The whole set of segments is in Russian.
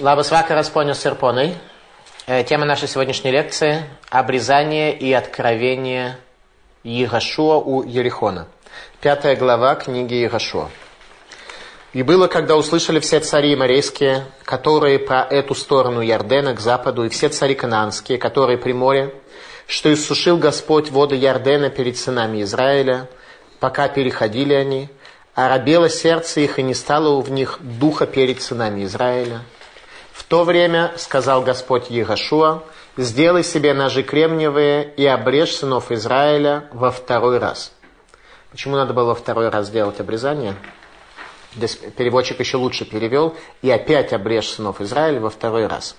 Vakaras, ponios ir ponai. Э, Тема нашей сегодняшней лекции – обрезание и откровение Егошуа у Ерихона. Пятая глава книги Егошуа. «И было, когда услышали все цари морейские, которые по эту сторону Ярдена к западу, и все цари кананские, которые при море, что иссушил Господь воды Ярдена перед сынами Израиля, пока переходили они, а рабело сердце их, и не стало в них духа перед сынами Израиля. В то время сказал Господь Егошуа, сделай себе ножи кремниевые и обрежь сынов Израиля во второй раз. Почему надо было во второй раз сделать обрезание? Здесь переводчик еще лучше перевел. И опять обрежь сынов Израиля во второй раз.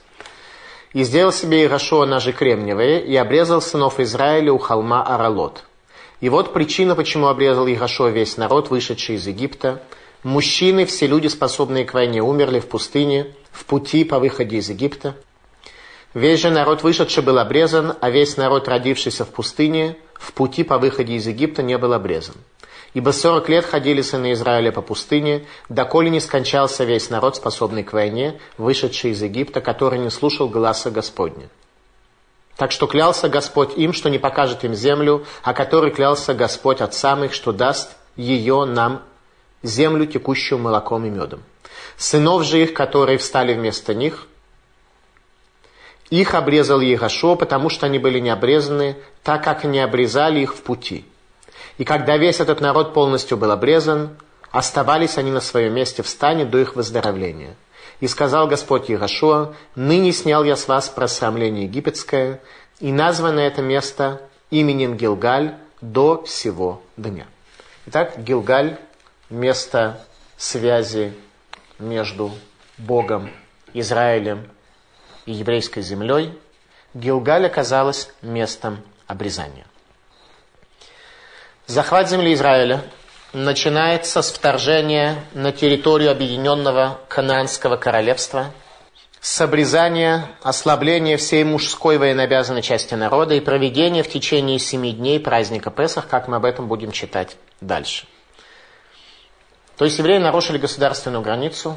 И сделал себе Иерошуа ножи кремниевые, и обрезал сынов Израиля у холма Аралот. И вот причина, почему обрезал Иерошуа весь народ, вышедший из Египта. Мужчины, все люди, способные к войне, умерли в пустыне, в пути по выходе из Египта. Весь же народ вышедший был обрезан, а весь народ, родившийся в пустыне, в пути по выходе из Египта не был обрезан. Ибо сорок лет ходили сыны Израиля по пустыне, доколе не скончался весь народ, способный к войне, вышедший из Египта, который не слушал гласа Господня. Так что клялся Господь им, что не покажет им землю, а который клялся Господь отцам их, что даст ее нам, землю, текущую молоком и медом. Сынов же их, которые встали вместо них, их обрезал Егошо, потому что они были не обрезаны, так как не обрезали их в пути. И когда весь этот народ полностью был обрезан, оставались они на своем месте в стане до их выздоровления. И сказал Господь Егошуа, ныне снял я с вас просрамление египетское, и названо это место именем Гилгаль до всего дня. Итак, Гилгаль – место связи между Богом, Израилем и еврейской землей. Гилгаль оказалась местом обрезания. Захват земли Израиля начинается с вторжения на территорию Объединенного Кананского Королевства, с обрезания, ослабления всей мужской военнообязанной части народа и проведения в течение семи дней праздника Песах, как мы об этом будем читать дальше. То есть евреи нарушили государственную границу,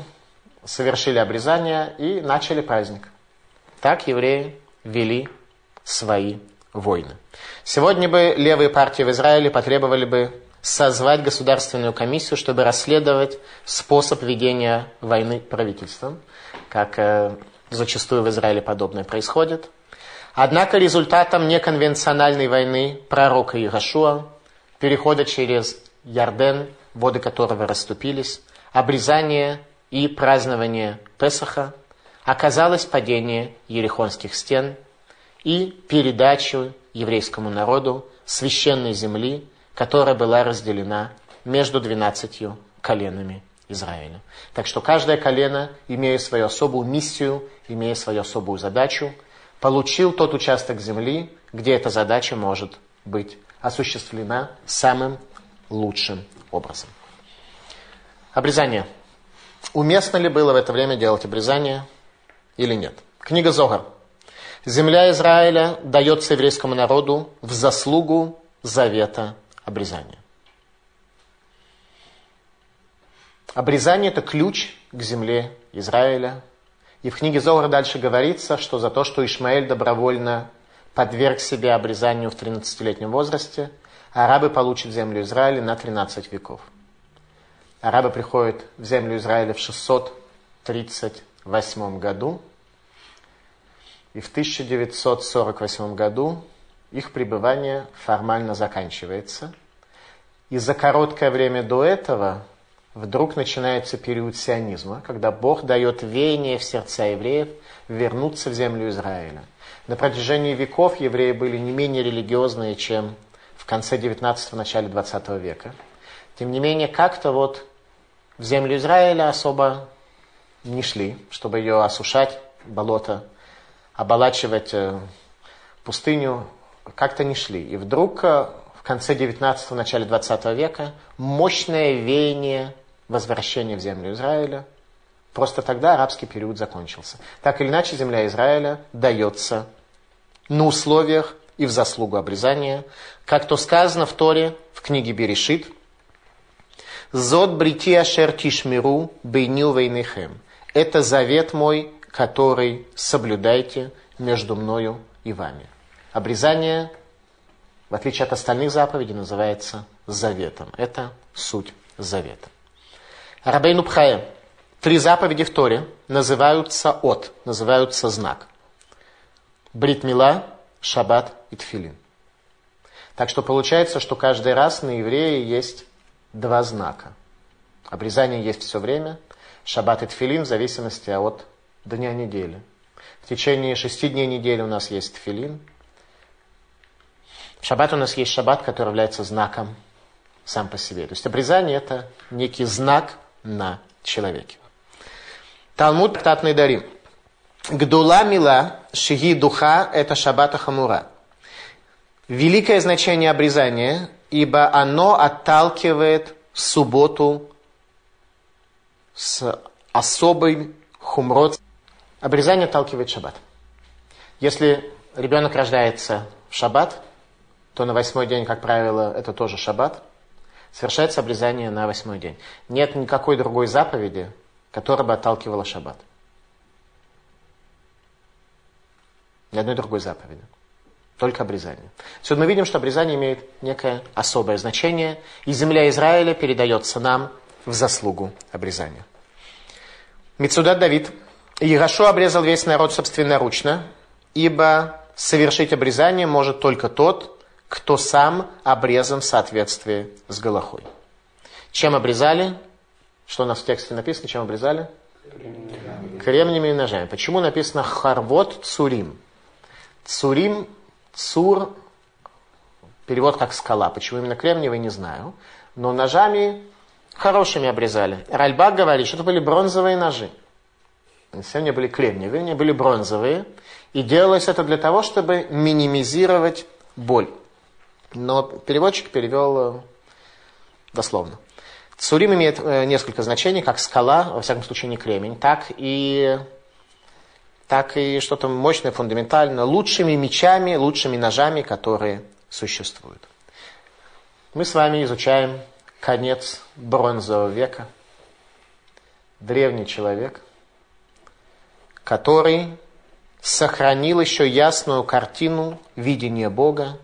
совершили обрезание и начали праздник. Так евреи вели свои войны. Сегодня бы левые партии в Израиле потребовали бы созвать государственную комиссию, чтобы расследовать способ ведения войны правительством, как э, зачастую в Израиле подобное происходит. Однако результатом неконвенциональной войны пророка Ирашуа, перехода через Ярден, воды которого расступились, обрезание и празднование Песаха, оказалось падение Ерехонских стен и передачу еврейскому народу священной земли, которая была разделена между двенадцатью коленами Израиля. Так что каждое колено, имея свою особую миссию, имея свою особую задачу, получил тот участок земли, где эта задача может быть осуществлена самым лучшим образом. Обрезание. Уместно ли было в это время делать обрезание или нет? Книга Зогар. Земля Израиля дается еврейскому народу в заслугу завета обрезания. Обрезание – это ключ к земле Израиля. И в книге Зогар дальше говорится, что за то, что Ишмаэль добровольно подверг себя обрезанию в 13-летнем возрасте, арабы получат землю Израиля на 13 веков. Арабы приходят в землю Израиля в 638 году, и в 1948 году их пребывание формально заканчивается. И за короткое время до этого вдруг начинается период сионизма, когда Бог дает веяние в сердца евреев вернуться в землю Израиля. На протяжении веков евреи были не менее религиозные, чем в конце 19-го, начале 20 века. Тем не менее, как-то вот в землю Израиля особо не шли, чтобы ее осушать, болото, оболачивать э, пустыню, как-то не шли. И вдруг э, в конце 19-го, начале 20 века мощное веяние возвращения в землю Израиля. Просто тогда арабский период закончился. Так или иначе, земля Израиля дается на условиях и в заслугу обрезания, как то сказано в Торе, в книге Берешит, Зод брити ашер тишмиру бейню вейнехем. Это завет мой, который соблюдайте между мною и вами. Обрезание, в отличие от остальных заповедей, называется заветом. Это суть завета. Рабейну Пхае. Три заповеди в Торе называются от, называются знак. Бритмила, Шаббат и Тфилин. Так что получается, что каждый раз на евреи есть два знака. Обрезание есть все время, шаббат и тфилин в зависимости от дня недели. В течение шести дней недели у нас есть тфилин. В шаббат у нас есть шаббат, который является знаком сам по себе. То есть обрезание это некий знак на человеке. Талмуд Птатный Дарим. Гдула мила шиги духа это шаббата хамура. Великое значение обрезания, ибо оно отталкивает субботу с особой хумрот. Обрезание отталкивает шаббат. Если ребенок рождается в шаббат, то на восьмой день, как правило, это тоже шаббат. Совершается обрезание на восьмой день. Нет никакой другой заповеди, которая бы отталкивала шаббат. Ни одной другой заповеди. Только обрезание. Отсюда мы видим, что обрезание имеет некое особое значение, и земля Израиля передается нам в заслугу обрезания. Мецудат Давид. Егошо обрезал весь народ собственноручно, ибо совершить обрезание может только тот, кто сам обрезан в соответствии с Галахой. Чем обрезали? Что у нас в тексте написано? Чем обрезали? Кремнями и ножами. Почему написано Харвот Цурим? Цурим Цур, перевод как скала. Почему именно кремниевый, не знаю. Но ножами хорошими обрезали. Ральбак говорит, что это были бронзовые ножи. Все они были кремниевые, они были бронзовые. И делалось это для того, чтобы минимизировать боль. Но переводчик перевел э, дословно. Цурим имеет э, несколько значений, как скала, во всяком случае не кремень, так и так и что-то мощное, фундаментальное, лучшими мечами, лучшими ножами, которые существуют. Мы с вами изучаем конец бронзового века, древний человек, который сохранил еще ясную картину видения Бога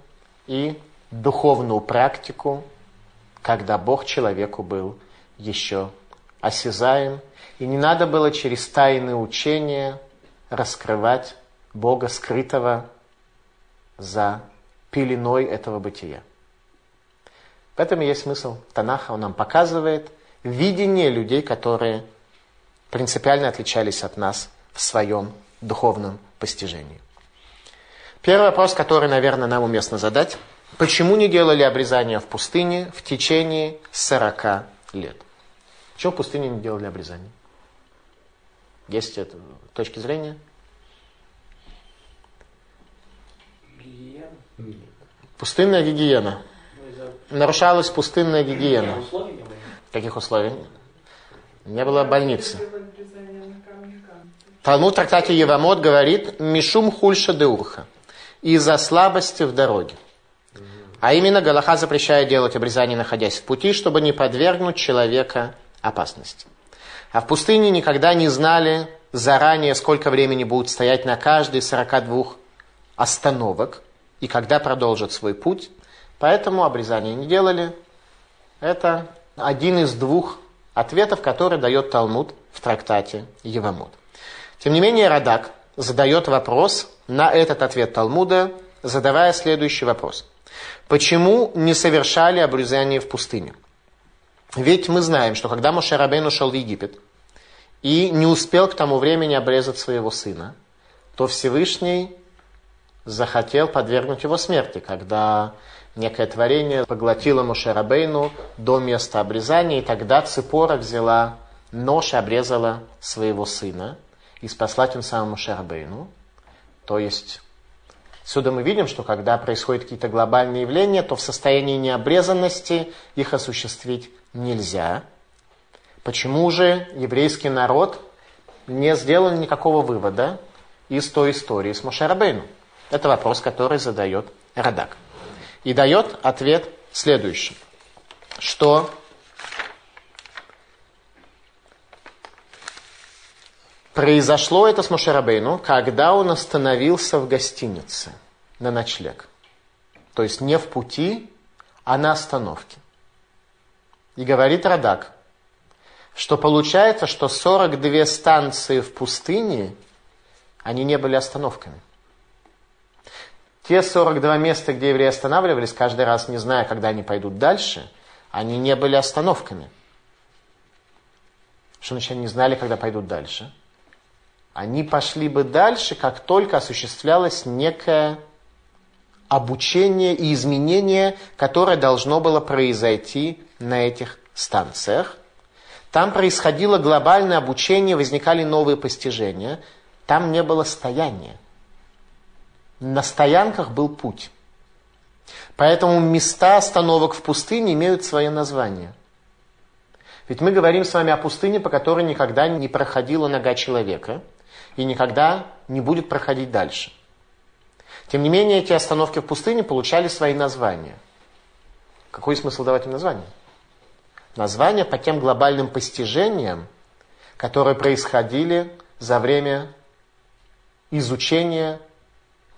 и духовную практику, когда Бог человеку был еще осязаем, и не надо было через тайные учения раскрывать Бога скрытого за пеленой этого бытия. В этом и есть смысл Танаха. Он нам показывает видение людей, которые принципиально отличались от нас в своем духовном постижении. Первый вопрос, который, наверное, нам уместно задать. Почему не делали обрезание в пустыне в течение 40 лет? Почему в пустыне не делали обрезание? Есть это точки зрения? Пустынная гигиена. Нарушалась пустынная гигиена. Каких условий? Не было больницы. Талмуд в трактате Евамот говорит «Мишум хульша деурха» из-за слабости в дороге. А именно Галаха запрещает делать обрезание, находясь в пути, чтобы не подвергнуть человека опасности. А в пустыне никогда не знали заранее, сколько времени будут стоять на каждой 42 остановок и когда продолжат свой путь. Поэтому обрезание не делали. Это один из двух ответов, который дает Талмуд в трактате Евамот. Тем не менее, Радак задает вопрос на этот ответ Талмуда, задавая следующий вопрос. Почему не совершали обрезание в пустыне? Ведь мы знаем, что когда Мошерабейн ушел в Египет и не успел к тому времени обрезать своего сына, то Всевышний захотел подвергнуть его смерти, когда некое творение поглотило Мошерабейну до места обрезания, и тогда Ципора взяла нож и обрезала своего сына, и спасла тем самым Мошерабейну. То есть Отсюда мы видим, что когда происходят какие-то глобальные явления, то в состоянии необрезанности их осуществить нельзя. Почему же еврейский народ не сделал никакого вывода из той истории с Мошерабейну? Это вопрос, который задает Радак. И дает ответ следующий, что Произошло это с Мошерабейну, когда он остановился в гостинице на ночлег. То есть не в пути, а на остановке. И говорит Радак, что получается, что 42 станции в пустыне, они не были остановками. Те 42 места, где евреи останавливались, каждый раз не зная, когда они пойдут дальше, они не были остановками. Что значит, они не знали, когда пойдут дальше? Они пошли бы дальше, как только осуществлялось некое обучение и изменение, которое должно было произойти на этих станциях. Там происходило глобальное обучение, возникали новые постижения. Там не было стояния. На стоянках был путь. Поэтому места остановок в пустыне имеют свое название. Ведь мы говорим с вами о пустыне, по которой никогда не проходила нога человека и никогда не будет проходить дальше. Тем не менее, эти остановки в пустыне получали свои названия. Какой смысл давать им название? Названия по тем глобальным постижениям, которые происходили за время изучения,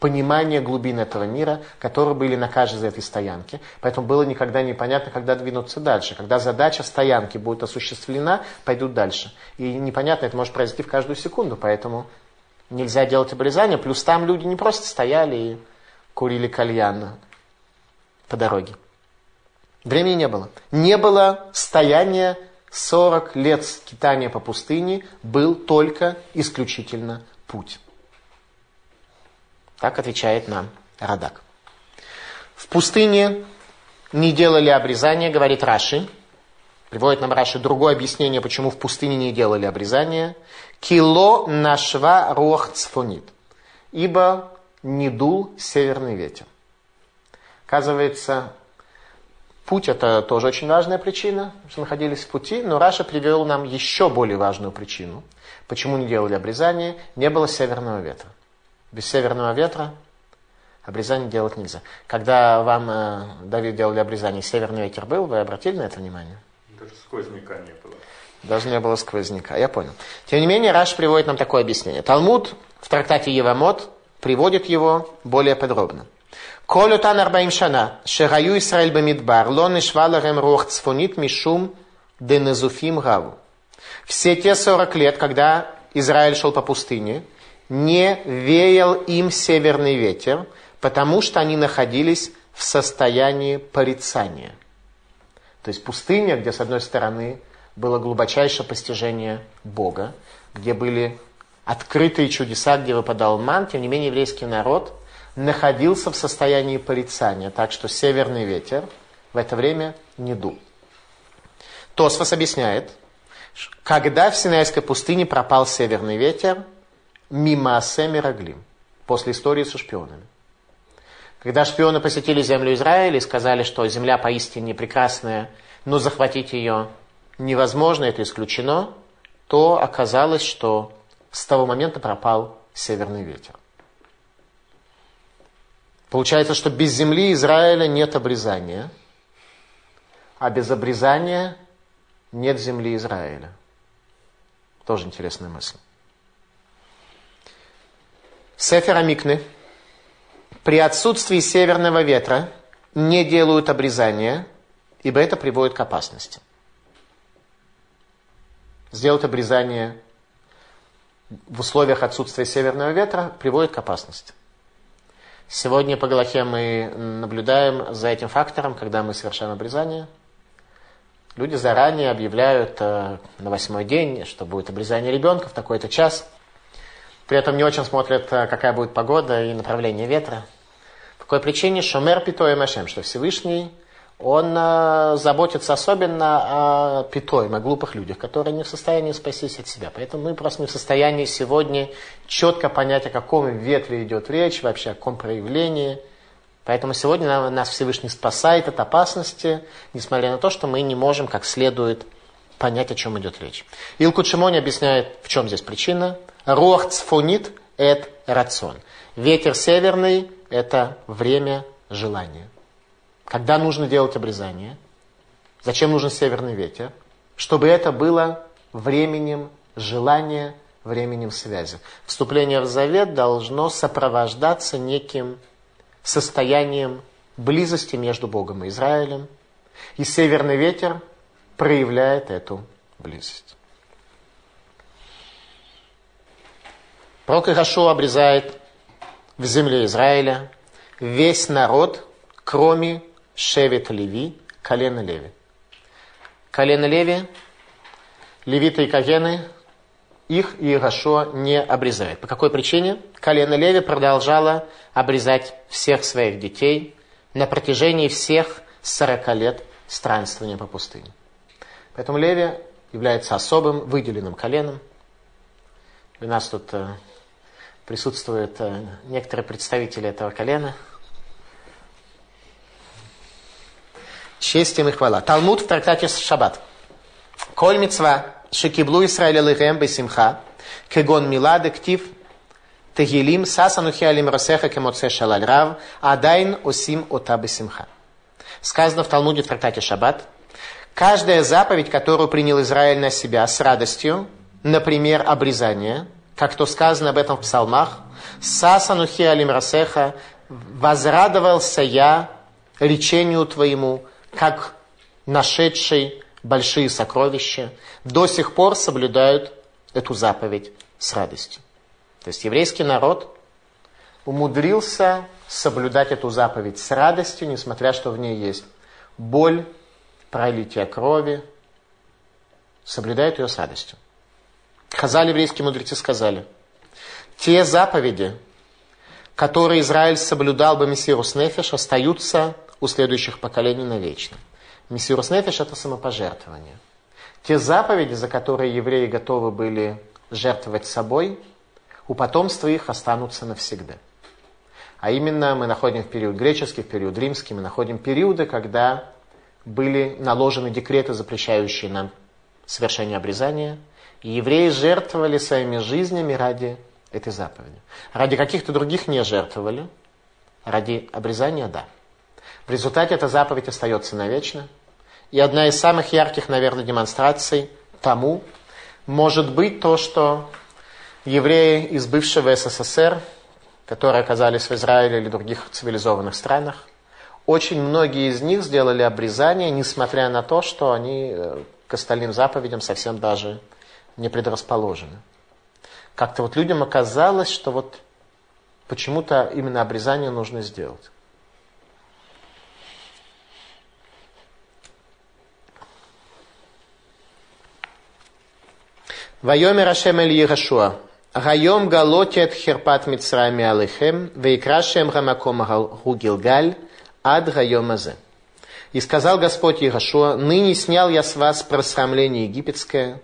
понимания глубин этого мира, которые были на каждой этой стоянке. Поэтому было никогда непонятно, когда двинуться дальше. Когда задача стоянки будет осуществлена, пойдут дальше. И непонятно, это может произойти в каждую секунду, поэтому нельзя делать обрезание. Плюс там люди не просто стояли и курили кальян по дороге. Времени не было. Не было стояния 40 лет скитания по пустыне, был только исключительно путь. Так отвечает нам Радак. В пустыне не делали обрезания, говорит Раши. Приводит нам Раши другое объяснение, почему в пустыне не делали обрезания. Кило нашва рох цфонит. Ибо не дул северный ветер. Оказывается, путь это тоже очень важная причина, что находились в пути, но Раша привел нам еще более важную причину. Почему не делали обрезание? Не было северного ветра без северного ветра обрезание делать нельзя. Когда вам, э, Давид, делали обрезание, северный ветер был, вы обратили на это внимание? Даже сквозняка не было. Даже не было сквозняка, я понял. Тем не менее, Раш приводит нам такое объяснение. Талмуд в трактате Евамот приводит его более подробно. Колю арбаим шана, шераю Исраэль бамидбар, лон ишваларем рух цфунит мишум денезуфим гаву. Все те 40 лет, когда Израиль шел по пустыне, не веял им северный ветер, потому что они находились в состоянии порицания. То есть пустыня, где с одной стороны было глубочайшее постижение Бога, где были открытые чудеса, где выпадал ман, тем не менее еврейский народ находился в состоянии порицания, так что северный ветер в это время не дул. Тосфос объясняет, когда в Синайской пустыне пропал северный ветер, мимо Мираглим, после истории со шпионами. Когда шпионы посетили землю Израиля и сказали, что земля поистине прекрасная, но захватить ее невозможно, это исключено, то оказалось, что с того момента пропал северный ветер. Получается, что без земли Израиля нет обрезания, а без обрезания нет земли Израиля. Тоже интересная мысль. Сефер Амикны при отсутствии северного ветра не делают обрезания, ибо это приводит к опасности. Сделать обрезание в условиях отсутствия северного ветра приводит к опасности. Сегодня по Галахе мы наблюдаем за этим фактором, когда мы совершаем обрезание. Люди заранее объявляют э, на восьмой день, что будет обрезание ребенка в такой-то час. При этом не очень смотрят, э, какая будет погода и направление ветра. По какой причине Шомер Питой Машем, что Всевышний он э, заботится особенно о питоем, о глупых людях, которые не в состоянии спастись от себя. Поэтому мы просто не в состоянии сегодня четко понять, о каком ветре идет речь, вообще о каком проявлении. Поэтому сегодня нас Всевышний спасает от опасности, несмотря на то, что мы не можем как следует понять, о чем идет речь. Илкут Шимони объясняет, в чем здесь причина. Руах цфонит – это рацион. Ветер северный – это время желания. Когда нужно делать обрезание? Зачем нужен северный ветер? Чтобы это было временем желания временем связи. Вступление в завет должно сопровождаться неким состоянием близости между Богом и Израилем. И северный ветер проявляет эту близость. Пророк Ирашо обрезает в земле Израиля весь народ, кроме Шевет Леви, колена Леви. Колено Леви, левиты и кагены, их Иерошуа не обрезает. По какой причине? Колено Леви продолжало обрезать всех своих детей на протяжении всех 40 лет странствования по пустыне. Поэтому Леви является особым выделенным коленом. У нас тут э, присутствуют э, некоторые представители этого колена. Честь им и хвала. Талмуд в трактате Шаббат. Коль митцва шекиблу Исраэль лыгэм бесимха, кегон милады ктив, тегилим сасанухи алим росеха кемоце шалаль рав, адайн осим ота бесимха. Сказано в Талмуде в трактате Шаббат, каждая заповедь, которую принял Израиль на себя с радостью, например, обрезание – как то сказано об этом в псалмах, «Сасанухи алим расеха, возрадовался я лечению твоему, как нашедший большие сокровища, до сих пор соблюдают эту заповедь с радостью». То есть еврейский народ умудрился соблюдать эту заповедь с радостью, несмотря что в ней есть боль, пролитие крови, соблюдают ее с радостью. Хазали, еврейские мудрецы, сказали, те заповеди, которые Израиль соблюдал бы Мессирус Нефиш, остаются у следующих поколений навечно. Мессирус Нефиш – это самопожертвование. Те заповеди, за которые евреи готовы были жертвовать собой, у потомства их останутся навсегда. А именно мы находим в период греческий, в период римский, мы находим периоды, когда были наложены декреты, запрещающие нам совершение обрезания – и евреи жертвовали своими жизнями ради этой заповеди. Ради каких-то других не жертвовали, ради обрезания – да. В результате эта заповедь остается навечно. И одна из самых ярких, наверное, демонстраций тому может быть то, что евреи из бывшего СССР, которые оказались в Израиле или других цивилизованных странах, очень многие из них сделали обрезание, несмотря на то, что они э, к остальным заповедям совсем даже не предрасположены. Как-то вот людям оказалось, что вот почему-то именно обрезание нужно сделать. Вайомер Ашем Эль Егашуа. Гайом галотет херпат мицрами алыхем, вейкрашем гамаком гугилгаль, ад гайом азе. И сказал Господь Егашуа, ныне снял я с вас просрамление египетское,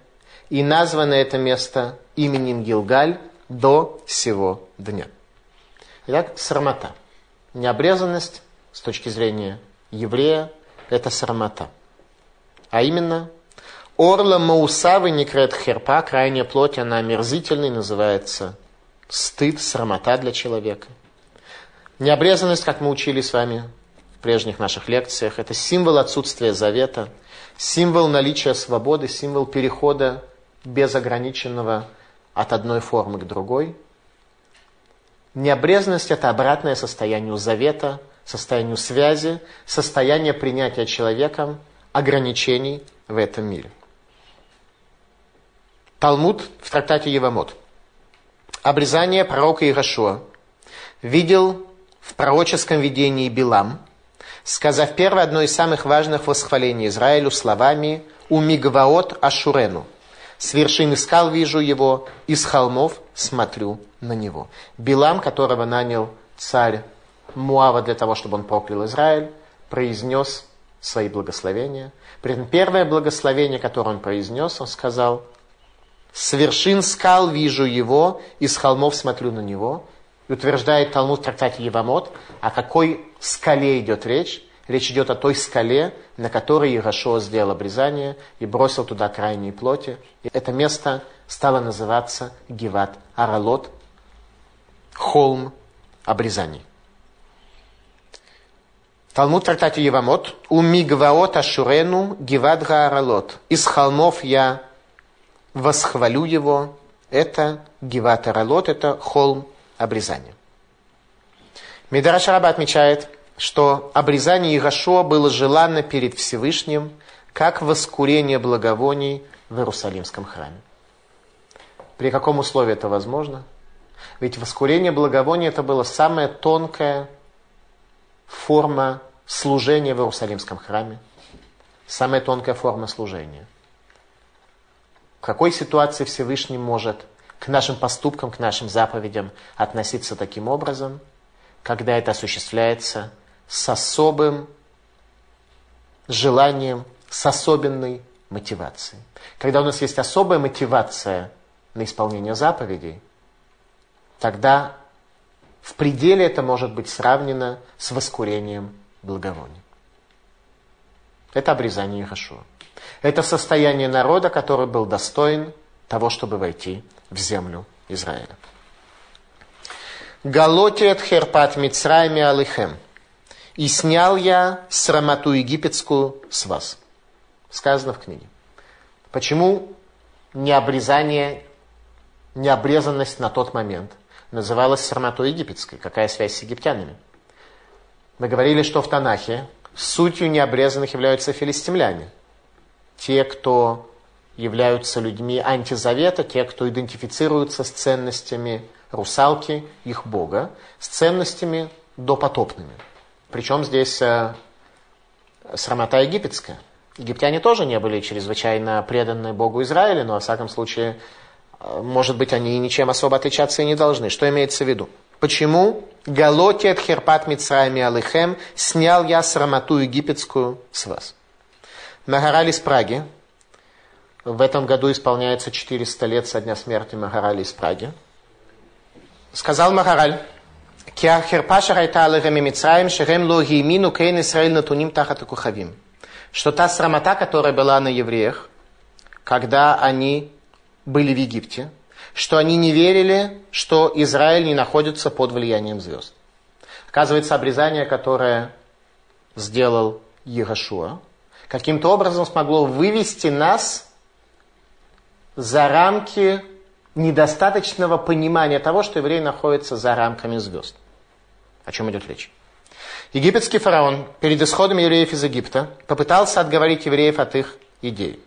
и названо это место именем Гилгаль до сего дня. Итак, срамота. Необрезанность с точки зрения еврея – это срамота. А именно, орла маусавы некрет херпа, крайняя плоть, она омерзительной, называется стыд, срамота для человека. Необрезанность, как мы учили с вами в прежних наших лекциях, это символ отсутствия завета, символ наличия свободы, символ перехода без ограниченного от одной формы к другой. Необрезанность – это обратное состоянию завета, состоянию связи, состояние принятия человеком ограничений в этом мире. Талмуд в трактате Евамот. Обрезание пророка Ирашуа видел в пророческом видении Билам, сказав первое одно из самых важных восхвалений Израилю словами «У мигваот Ашурену» – с вершины скал вижу его, из холмов смотрю на него. Билам, которого нанял царь Муава для того, чтобы он проклял Израиль, произнес свои благословения. При этом первое благословение, которое он произнес, он сказал, «С вершин скал вижу его, из холмов смотрю на него». И утверждает Талмуд в трактате Евамот, о какой скале идет речь. Речь идет о той скале, на которой Иерошуа сделал обрезание и бросил туда крайние плоти. И это место стало называться Гиват Аралот, холм обрезаний. Талмуд трактате Евамот. У мигваот ашурену гиват Аралот. Из холмов я восхвалю его, это Гивата Ралот, это холм обрезания. Мидраш Раба отмечает, что обрезание Игашуа было желанно перед Всевышним, как воскурение благовоний в Иерусалимском храме. При каком условии это возможно? Ведь воскурение благовоний это была самая тонкая форма служения в Иерусалимском храме, самая тонкая форма служения. В какой ситуации Всевышний может к нашим поступкам, к нашим заповедям относиться таким образом, когда это осуществляется с особым желанием, с особенной мотивацией. Когда у нас есть особая мотивация на исполнение заповедей, тогда в пределе это может быть сравнено с воскурением благовоний. Это обрезание Иешуа. Это состояние народа, который был достоин того, чтобы войти в землю Израиля. Галотиет херпат Мицрайми алихем. И снял я срамоту египетскую с вас. Сказано в книге. Почему не обрезание, не обрезанность на тот момент называлась срамотой египетской? Какая связь с египтянами? Мы говорили, что в Танахе сутью необрезанных являются филистимляне. Те, кто являются людьми антизавета, те, кто идентифицируются с ценностями русалки, их бога, с ценностями допотопными. Причем здесь э, срамота египетская. Египтяне тоже не были чрезвычайно преданы Богу Израиля, но, во всяком случае, э, может быть, они ничем особо отличаться и не должны. Что имеется в виду? Почему Галотиет Херпат Мицрайми Алыхем снял я срамоту египетскую с вас? Магараль из Праги. В этом году исполняется 400 лет со дня смерти Магараля из Праги. Сказал Магараль, что та срамота, которая была на евреях, когда они были в Египте, что они не верили, что Израиль не находится под влиянием звезд. Оказывается, обрезание, которое сделал Егошуа, каким-то образом смогло вывести нас за рамки недостаточного понимания того, что евреи находятся за рамками звезд. О чем идет речь? Египетский фараон перед исходом евреев из Египта попытался отговорить евреев от их идей.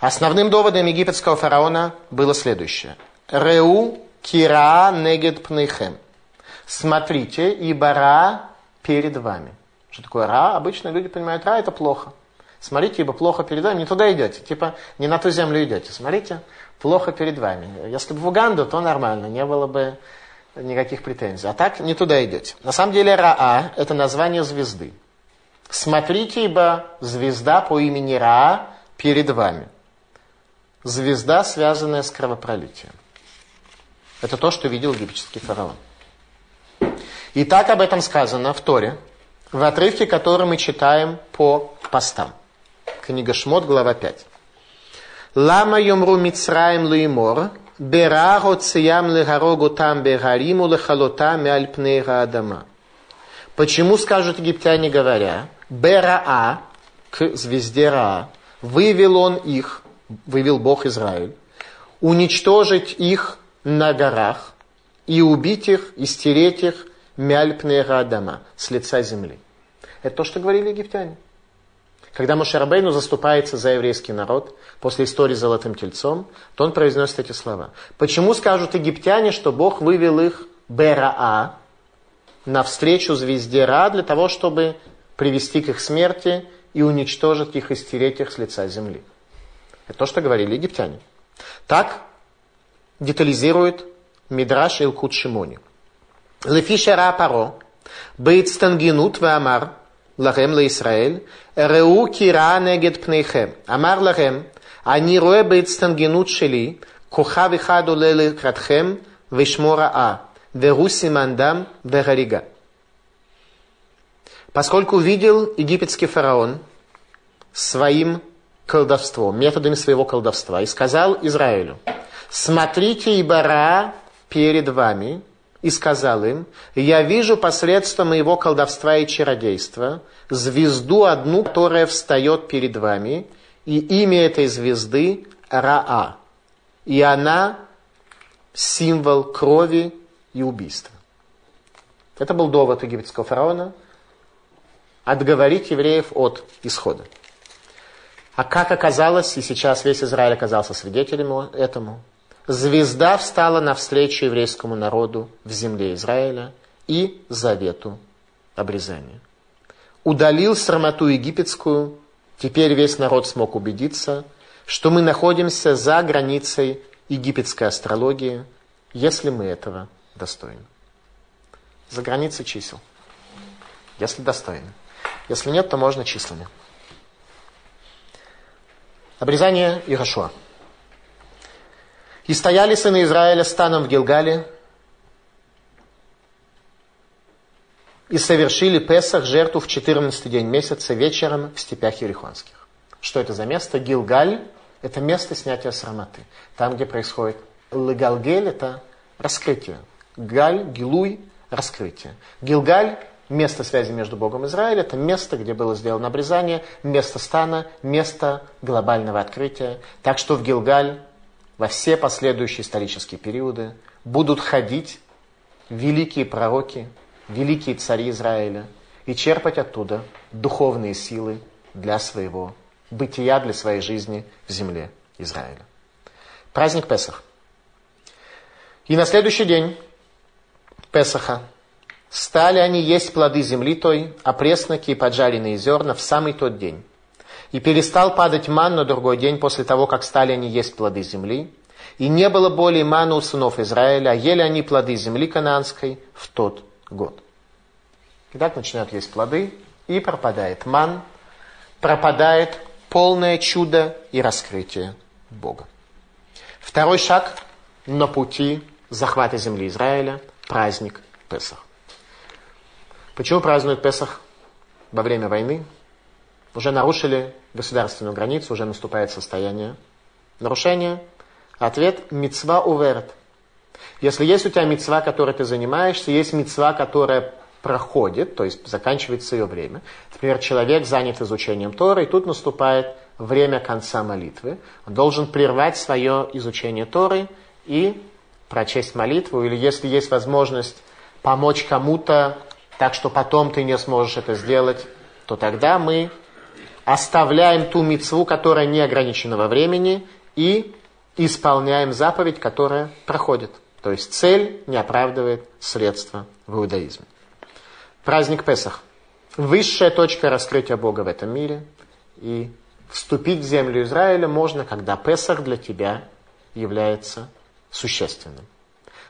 Основным доводом египетского фараона было следующее. Реу кира негет пнейхем. Смотрите, ибо ра перед вами. Что такое ра? Обычно люди понимают, ра это плохо. Смотрите, ибо плохо перед вами. Не туда идете, типа не на ту землю идете. Смотрите, плохо перед вами. Если бы в Уганду, то нормально, не было бы никаких претензий. А так не туда идете. На самом деле Раа – это название звезды. Смотрите, ибо звезда по имени Раа перед вами. Звезда, связанная с кровопролитием. Это то, что видел египетский фараон. И так об этом сказано в Торе, в отрывке, который мы читаем по постам. Книга Шмот, глава 5. Лама юмру Мицраем леймор, бера гоциям легарогу там бегариму лехалота мяльпнейга адама. Почему, скажут египтяне, говоря, Бераа, к звезде Раа, вывел он их, вывел Бог Израиль, уничтожить их на горах и убить их, и стереть их мяльпнейга адама, с лица земли. Это то, что говорили египтяне. Когда Мошерабейну заступается за еврейский народ после истории с Золотым Тельцом, то он произносит эти слова. Почему скажут египтяне, что Бог вывел их Бераа навстречу звезде Ра для того, чтобы привести к их смерти и уничтожить их и стереть их с лица земли? Это то, что говорили египтяне. Так детализирует Мидраш Илкут Шимони. Лефишера Паро, Бейцтангенут Вамар, לכם לישראל, ראו כי רעה נגד פניכם. אמר לכם, אני רואה בהצטנגנות שלי, כוכב אחד עולה לקראתכם ושמו רעה, והוא סימן דם והריגה. Поскольку видел египетский фараон своим колдовством, методами своего колдовства, и сказал Израилю, смотрите, ибо Ра перед вами, и сказал им, «Я вижу посредством моего колдовства и чародейства звезду одну, которая встает перед вами, и имя этой звезды Раа. И она символ крови и убийства. Это был довод египетского фараона отговорить евреев от исхода. А как оказалось, и сейчас весь Израиль оказался свидетелем этому, звезда встала навстречу еврейскому народу в земле Израиля и завету обрезания. Удалил срамоту египетскую, теперь весь народ смог убедиться, что мы находимся за границей египетской астрологии, если мы этого достойны. За границей чисел, если достойны. Если нет, то можно числами. Обрезание Ирашуа. И стояли сыны Израиля станом в Гилгале, и совершили Песах, жертву в 14 день месяца вечером в степях Ерихонских. Что это за место? Гилгаль – это место снятия срамоты. Там, где происходит Легалгель – это раскрытие. Галь, Гилуй – раскрытие. Гилгаль Место связи между Богом и Израилем – это место, где было сделано обрезание, место стана, место глобального открытия. Так что в Гилгаль во все последующие исторические периоды будут ходить великие пророки, великие цари Израиля и черпать оттуда духовные силы для своего бытия, для своей жизни в земле Израиля. Праздник Песах. И на следующий день Песаха Стали они есть плоды земли той, а пресноки и поджаренные зерна в самый тот день. И перестал падать ман на другой день после того, как стали они есть плоды земли. И не было более мана у сынов Израиля, а ели они плоды земли кананской в тот год. И так начинают есть плоды, и пропадает ман, пропадает полное чудо и раскрытие Бога. Второй шаг на пути захвата земли Израиля – праздник Песах. Почему празднуют Песах во время войны? Уже нарушили государственную границу, уже наступает состояние нарушения. Ответ – мецва уверт. Если есть у тебя мецва, которой ты занимаешься, есть мецва, которая проходит, то есть заканчивается ее время. Например, человек занят изучением Торы, и тут наступает время конца молитвы. Он должен прервать свое изучение Торы и прочесть молитву, или если есть возможность помочь кому-то так что потом ты не сможешь это сделать, то тогда мы оставляем ту мецву, которая не ограничена во времени, и исполняем заповедь, которая проходит. То есть цель не оправдывает средства в иудаизме. Праздник Песах. Высшая точка раскрытия Бога в этом мире. И вступить в землю Израиля можно, когда Песах для тебя является существенным.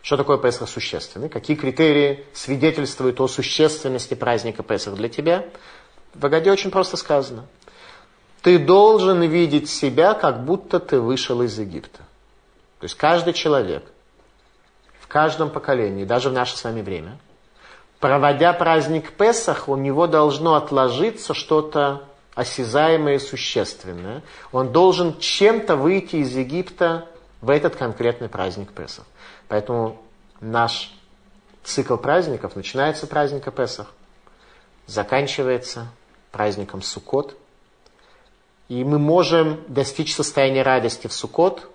Что такое Песах существенный? Какие критерии свидетельствуют о существенности праздника Песах для тебя? В Агаде очень просто сказано. Ты должен видеть себя, как будто ты вышел из Египта. То есть каждый человек в каждом поколении, даже в наше с вами время, проводя праздник Песах, у него должно отложиться что-то осязаемое и существенное. Он должен чем-то выйти из Египта в этот конкретный праздник Песах. Поэтому наш цикл праздников начинается праздника Песах, заканчивается праздником Суккот. И мы можем достичь состояния радости в Суккот,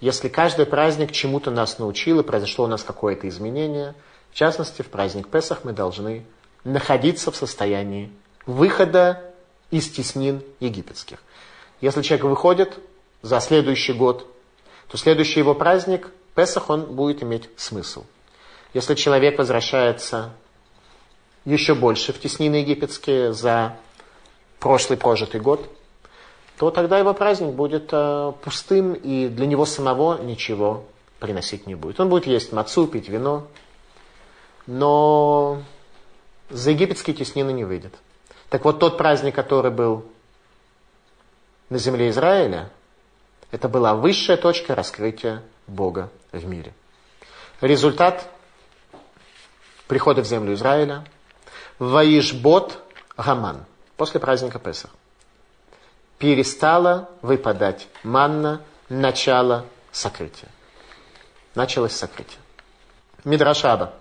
если каждый праздник чему-то нас научил и произошло у нас какое-то изменение. В частности, в праздник Песах мы должны находиться в состоянии выхода из теснин египетских. Если человек выходит за следующий год, то следующий его праздник Песах он будет иметь смысл. Если человек возвращается еще больше в теснины египетские за прошлый прожитый год, то тогда его праздник будет э, пустым, и для него самого ничего приносить не будет. Он будет есть мацу, пить вино, но за египетские теснины не выйдет. Так вот, тот праздник, который был на земле Израиля, это была высшая точка раскрытия Бога в мире. Результат прихода в землю Израиля Ваишбот Гаман после праздника Песах. Перестала выпадать манна, начало сокрытия. Началось сокрытие. Мидрашаба.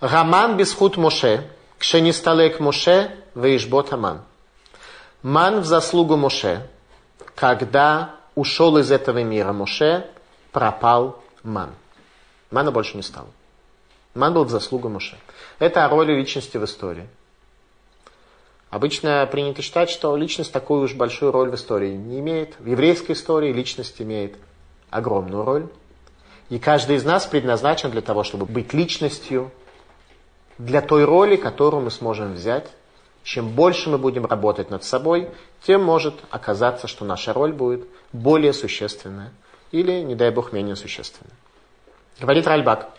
Гаман бисхут Моше, кшенисталек Моше, Ваишбот Аман. Ман в заслугу Моше, когда ушел из этого мира Моше, пропал ман. Мана больше не стало. Ман был в заслугу Моше. Это о роли личности в истории. Обычно принято считать, что личность такую уж большую роль в истории не имеет. В еврейской истории личность имеет огромную роль. И каждый из нас предназначен для того, чтобы быть личностью, для той роли, которую мы сможем взять. Чем больше мы будем работать над собой, тем может оказаться, что наша роль будет более существенная или, не дай бог, менее существенная. Говорит Ральбак.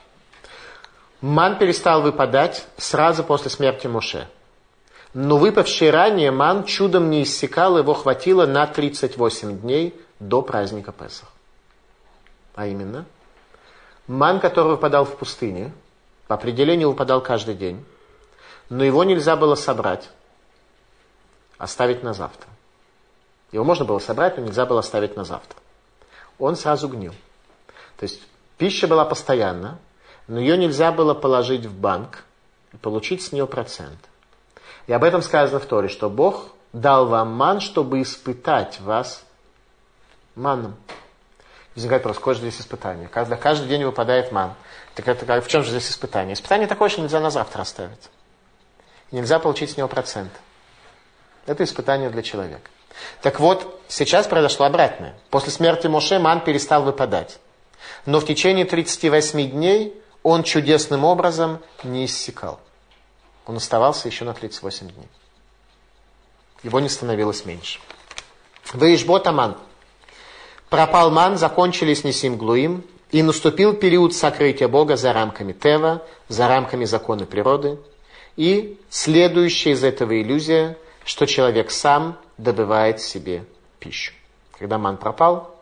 Ман перестал выпадать сразу после смерти Муше. Но выпавший ранее ман чудом не иссякал, его хватило на 38 дней до праздника Песах. А именно, ман, который выпадал в пустыне, по определению выпадал каждый день, но его нельзя было собрать, оставить на завтра. Его можно было собрать, но нельзя было оставить на завтра. Он сразу гнил. То есть пища была постоянна, но ее нельзя было положить в банк и получить с нее процент. И об этом сказано в Торе, что Бог дал вам ман, чтобы испытать вас маном. Возникает вопрос, какое же здесь испытание? Когда каждый день выпадает ман. Так это, в чем же здесь испытание? Испытание такое, что нельзя на завтра оставить. Нельзя получить с него процент. Это испытание для человека. Так вот, сейчас произошло обратное. После смерти Моше ман перестал выпадать. Но в течение 38 дней он чудесным образом не иссякал. Он оставался еще на 38 дней. Его не становилось меньше. Выишбот Аман. Пропал ман, закончились Несим Глуим, и наступил период сокрытия Бога за рамками Тева, за рамками закона природы. И следующая из этого иллюзия, что человек сам добывает себе пищу. Когда ман пропал,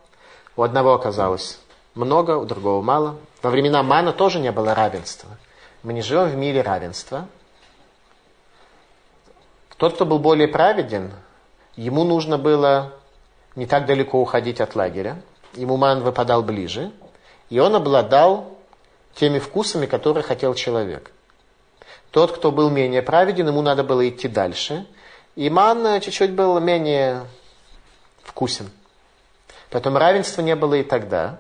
у одного оказалось много, у другого мало. Во времена мана тоже не было равенства. Мы не живем в мире равенства. Тот, кто был более праведен, ему нужно было не так далеко уходить от лагеря. Ему ман выпадал ближе. И он обладал теми вкусами, которые хотел человек. Тот, кто был менее праведен, ему надо было идти дальше. И ман чуть-чуть был менее вкусен. Поэтому равенства не было и тогда.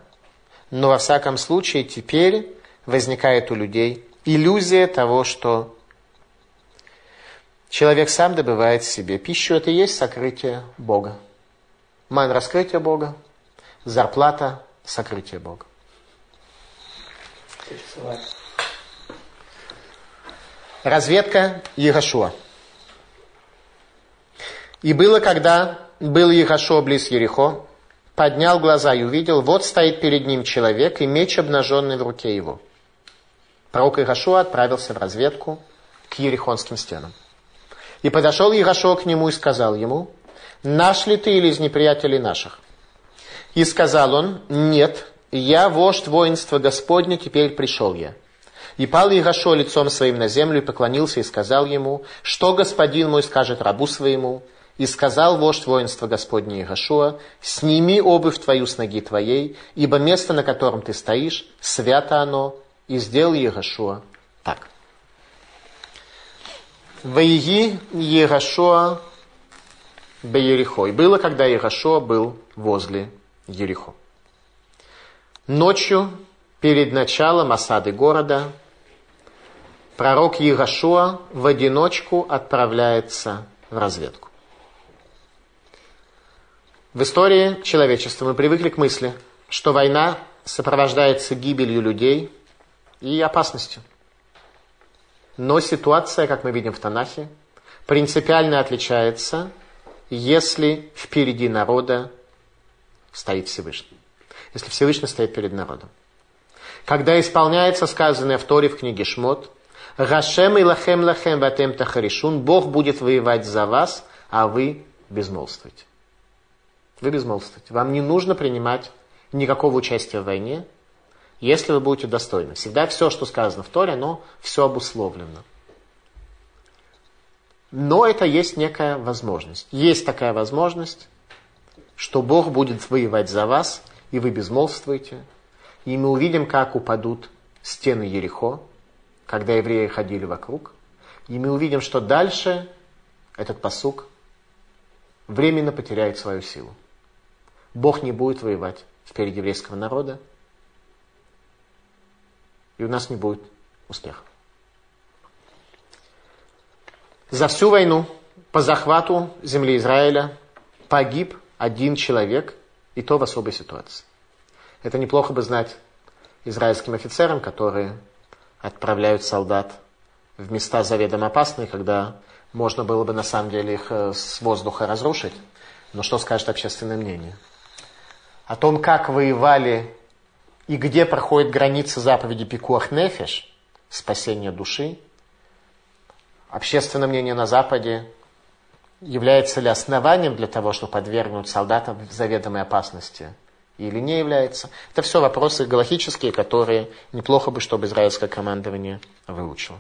Но во всяком случае теперь возникает у людей иллюзия того, что человек сам добывает себе пищу. Это и есть сокрытие Бога. Ман – раскрытие Бога, зарплата – сокрытие Бога. Разведка Егошуа. И было, когда был Егошуа близ Ерехо, поднял глаза и увидел, вот стоит перед ним человек и меч обнаженный в руке его. Пророк Ирашуа отправился в разведку к Ерехонским стенам. И подошел Ирашуа к нему и сказал ему, «Наш ли ты или из неприятелей наших?» И сказал он, «Нет, я вождь воинства Господня, теперь пришел я». И пал Ирашо лицом своим на землю и поклонился и сказал ему, «Что господин мой скажет рабу своему?» И сказал вождь воинства Господне Иешуа, сними обувь твою с ноги твоей, ибо место, на котором ты стоишь, свято оно, и сделал Иешуа так. Ваиги Иешуа Беерихо. И было, когда Иешуа был возле Ерихо. Ночью, перед началом осады города, пророк Иешуа в одиночку отправляется в разведку. В истории человечества мы привыкли к мысли, что война сопровождается гибелью людей и опасностью. Но ситуация, как мы видим в Танахе, принципиально отличается, если впереди народа стоит Всевышний. Если Всевышний стоит перед народом. Когда исполняется сказанное в Торе в книге Шмот, «Рашем и лахем лахем ватем тахаришун» Бог будет воевать за вас, а вы безмолвствуете. Вы безмолвствуете. Вам не нужно принимать никакого участия в войне, если вы будете достойны. Всегда все, что сказано в Торе, оно все обусловлено. Но это есть некая возможность. Есть такая возможность, что Бог будет воевать за вас, и вы безмолвствуете. И мы увидим, как упадут стены Ерехо, когда евреи ходили вокруг. И мы увидим, что дальше этот посук временно потеряет свою силу. Бог не будет воевать впереди еврейского народа. И у нас не будет успеха. За всю войну по захвату земли Израиля погиб один человек, и то в особой ситуации. Это неплохо бы знать израильским офицерам, которые отправляют солдат в места заведомо опасные, когда можно было бы на самом деле их э, с воздуха разрушить. Но что скажет общественное мнение? О том, как воевали и где проходит граница заповеди Пикуах Нефеш, спасение души, общественное мнение на Западе является ли основанием для того, чтобы подвергнуть солдатам заведомой опасности или не является. Это все вопросы галактические, которые неплохо бы, чтобы израильское командование выучило.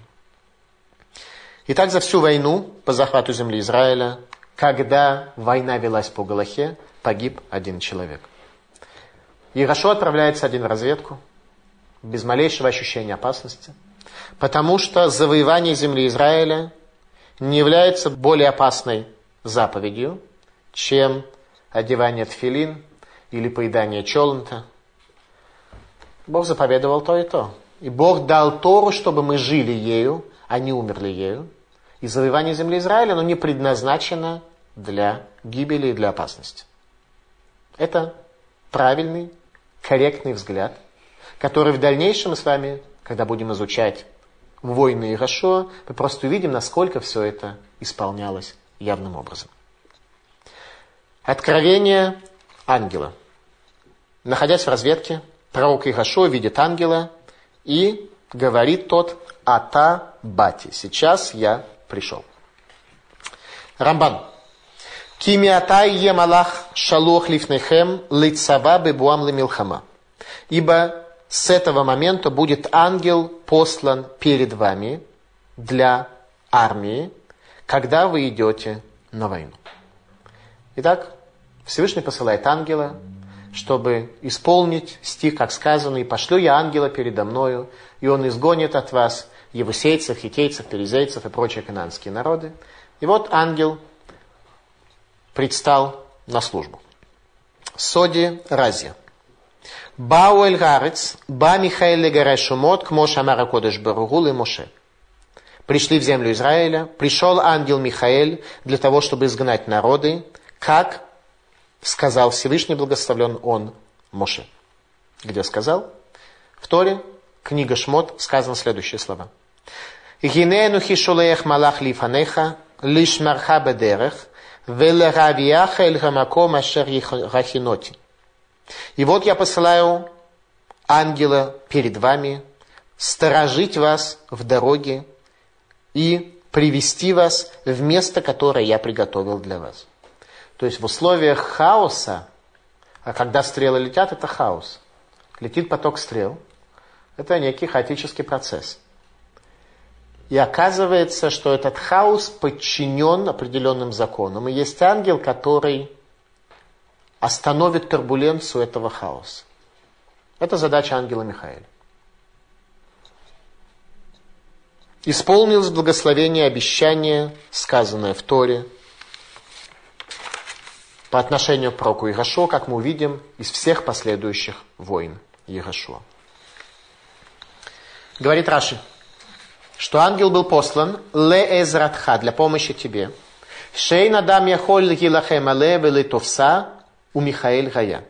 Итак, за всю войну по захвату земли Израиля, когда война велась по Галахе, погиб один человек. Ирашо отправляется один в разведку, без малейшего ощущения опасности, потому что завоевание земли Израиля не является более опасной заповедью, чем одевание тфилин или поедание челнта. Бог заповедовал то и то. И Бог дал Тору, чтобы мы жили ею, а не умерли ею. И завоевание земли Израиля, оно не предназначено для гибели и для опасности. Это правильный, корректный взгляд, который в дальнейшем мы с вами, когда будем изучать войны и Рашо, мы просто увидим, насколько все это исполнялось явным образом. Откровение ангела. Находясь в разведке, пророк Игашо видит ангела и говорит тот «Ата бати». Сейчас я пришел. Рамбан. Кимиатай емалах шалох лифнехем лицава бебуам лемилхама. Ибо с этого момента будет ангел послан перед вами для армии, когда вы идете на войну. Итак, Всевышний посылает ангела, чтобы исполнить стих, как сказано, «И пошлю я ангела передо мною, и он изгонит от вас евусейцев, хитейцев, перезейцев и прочие кананские народы». И вот ангел предстал на службу. Соди Разия. Бауэль Гарец, Ба Михаил Легарешумот, к Моше Амара Кодыш Баругул и Моше пришли в землю Израиля, пришел ангел Михаэль для того, чтобы изгнать народы, как сказал Всевышний благословлен он Моше. Где сказал? В Торе, книга Шмот, сказано следующие слова. Гинену хишулеях малах лифанеха, лиш марха бедерех, велеравиаха эль хамаком рахиноти. И вот я посылаю ангела перед вами, сторожить вас в дороге, и привести вас в место, которое я приготовил для вас. То есть в условиях хаоса, а когда стрелы летят, это хаос. Летит поток стрел. Это некий хаотический процесс. И оказывается, что этот хаос подчинен определенным законам. И есть ангел, который остановит турбуленцию этого хаоса. Это задача ангела Михаила. исполнилось благословение обещания, сказанное в Торе, по отношению к пророку Ирашо, как мы увидим из всех последующих войн Ирашо. Говорит Раши, что ангел был послан ле эзратха для помощи тебе. Шей надам яхоль гилахем але товса у Михаэль Гая.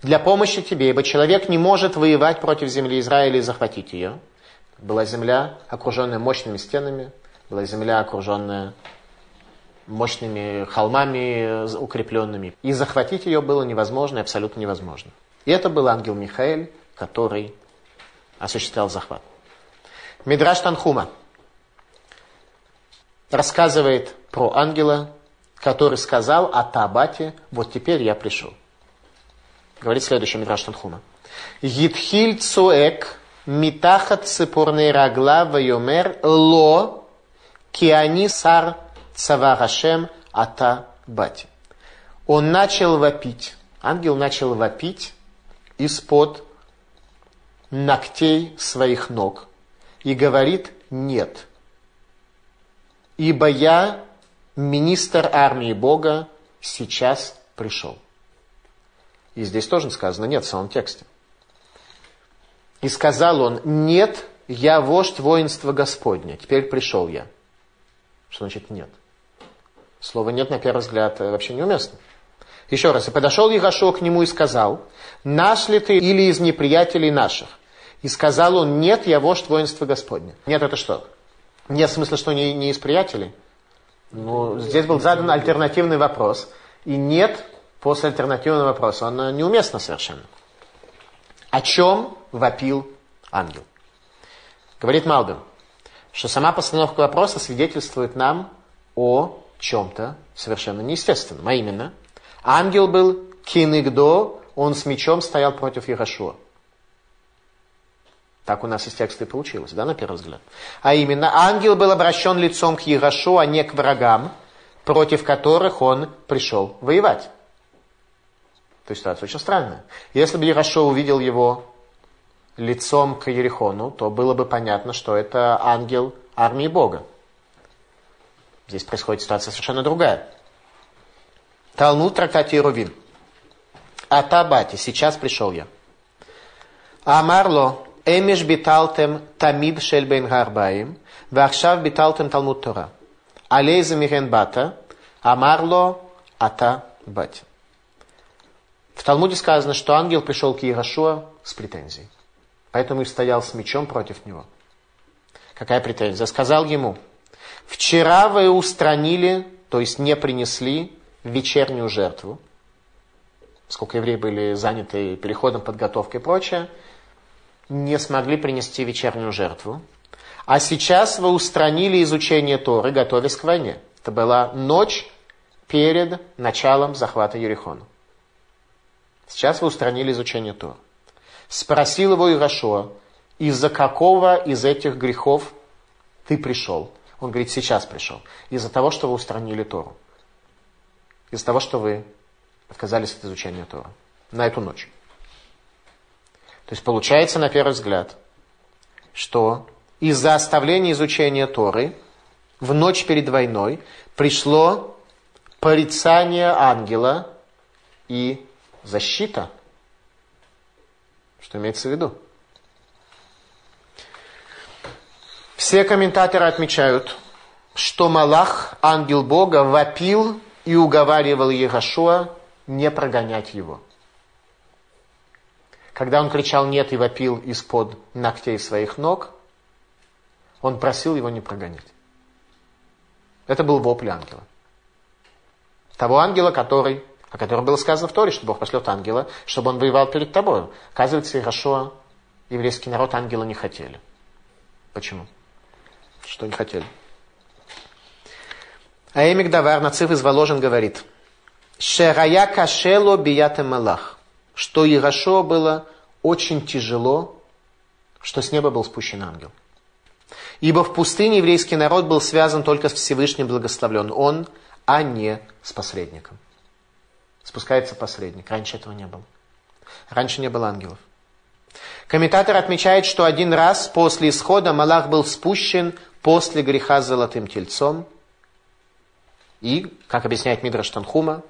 Для помощи тебе, ибо человек не может воевать против земли Израиля и захватить ее. Была земля, окруженная мощными стенами, была земля, окруженная мощными холмами укрепленными. И захватить ее было невозможно, абсолютно невозможно. И это был ангел Михаэль, который осуществлял захват. Мидраш Танхума рассказывает про ангела, который сказал о Табате, вот теперь я пришел. Говорит следующий Мидраш Танхума. Гитхиль цуэк митахат цепорный рагла вайомер ло киани сар цаварашем ата бати. Он начал вопить, ангел начал вопить из-под ногтей своих ног и говорит «нет». Ибо я, министр армии Бога, сейчас пришел. И здесь тоже сказано «нет» в самом тексте. И сказал он, нет, я вождь воинства Господня, теперь пришел я. Что значит нет? Слово нет, на первый взгляд, вообще неуместно. Еще раз, и подошел Егошуа к нему и сказал, наш ли ты или из неприятелей наших? И сказал он, нет, я вождь воинства Господня. Нет, это что? Нет смысла, что не, не из приятелей? Ну, здесь был задан альтернативный вопрос. И нет после альтернативного вопроса. Он неуместно совершенно. О чем вопил ангел? Говорит Малбин, что сама постановка вопроса свидетельствует нам о чем-то совершенно неестественном. А именно, ангел был киныгдо, он с мечом стоял против Ярошуа. Так у нас из текста и получилось, да, на первый взгляд. А именно, ангел был обращен лицом к Ярошу, а не к врагам, против которых он пришел воевать. То есть ситуация очень странная. Если бы Ярошо увидел его лицом к Ерехону, то было бы понятно, что это ангел армии Бога. Здесь происходит ситуация совершенно другая. Талмуд трактате Ирувин. Атабати, сейчас пришел я. Амарло, אמש ביטלתם תמיד של בין הארבעים, ועכשיו ביטלתם תלמוד תורה. על איזה מהן באת? אמר לו, אתה бать. В Талмуде сказано, что ангел пришел к Иерошуа с претензией. Поэтому и стоял с мечом против него. Какая претензия? Сказал ему, вчера вы устранили, то есть не принесли вечернюю жертву. Сколько евреи были заняты переходом, подготовкой и прочее, не смогли принести вечернюю жертву. А сейчас вы устранили изучение Торы, готовясь к войне. Это была ночь перед началом захвата Ерехона. Сейчас вы устранили изучение Торы. Спросил его Ирашуа, из-за какого из этих грехов ты пришел? Он говорит, сейчас пришел. Из-за того, что вы устранили Тору. Из-за того, что вы отказались от изучения Тора. На эту ночь. То есть получается на первый взгляд, что из-за оставления изучения Торы в ночь перед войной пришло порицание ангела и защита. Что имеется в виду? Все комментаторы отмечают, что Малах, ангел Бога, вопил и уговаривал Егошуа не прогонять его. Когда он кричал «нет» и вопил из-под ногтей своих ног, он просил его не прогонять. Это был вопль ангела. Того ангела, который, о котором было сказано в Торе, что Бог пошлет ангела, чтобы он воевал перед тобой. Оказывается, Ирашуа, еврейский народ, ангела не хотели. Почему? Что не хотели? А Эмик Давар, Нациф из Воложен, говорит, «Шерая кашело биятем малах» что Иерошуа было очень тяжело, что с неба был спущен ангел. Ибо в пустыне еврейский народ был связан только с Всевышним благословлен. Он, а не с посредником. Спускается посредник. Раньше этого не было. Раньше не было ангелов. Комментатор отмечает, что один раз после исхода Малах был спущен после греха с золотым тельцом. И, как объясняет Мидраш Танхума,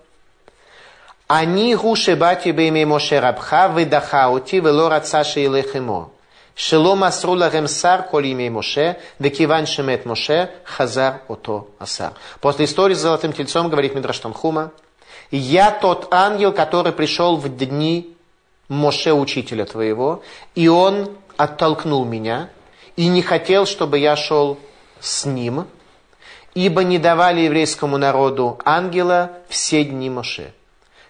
אני הוא שבאתי בימי משה רבך ודחה אותי ולא רצה שילך עמו. שלא מסרו לכם שר כל ימי Моше, וכיוון שמת Моше, хазар ото асар. После истории с золотым тельцом, говорит Мидраш Танхума, я тот ангел, который пришел в дни Моше, учителя твоего, и он оттолкнул меня, и не хотел, чтобы я шел с ним, ибо не давали еврейскому народу ангела все дни Моше.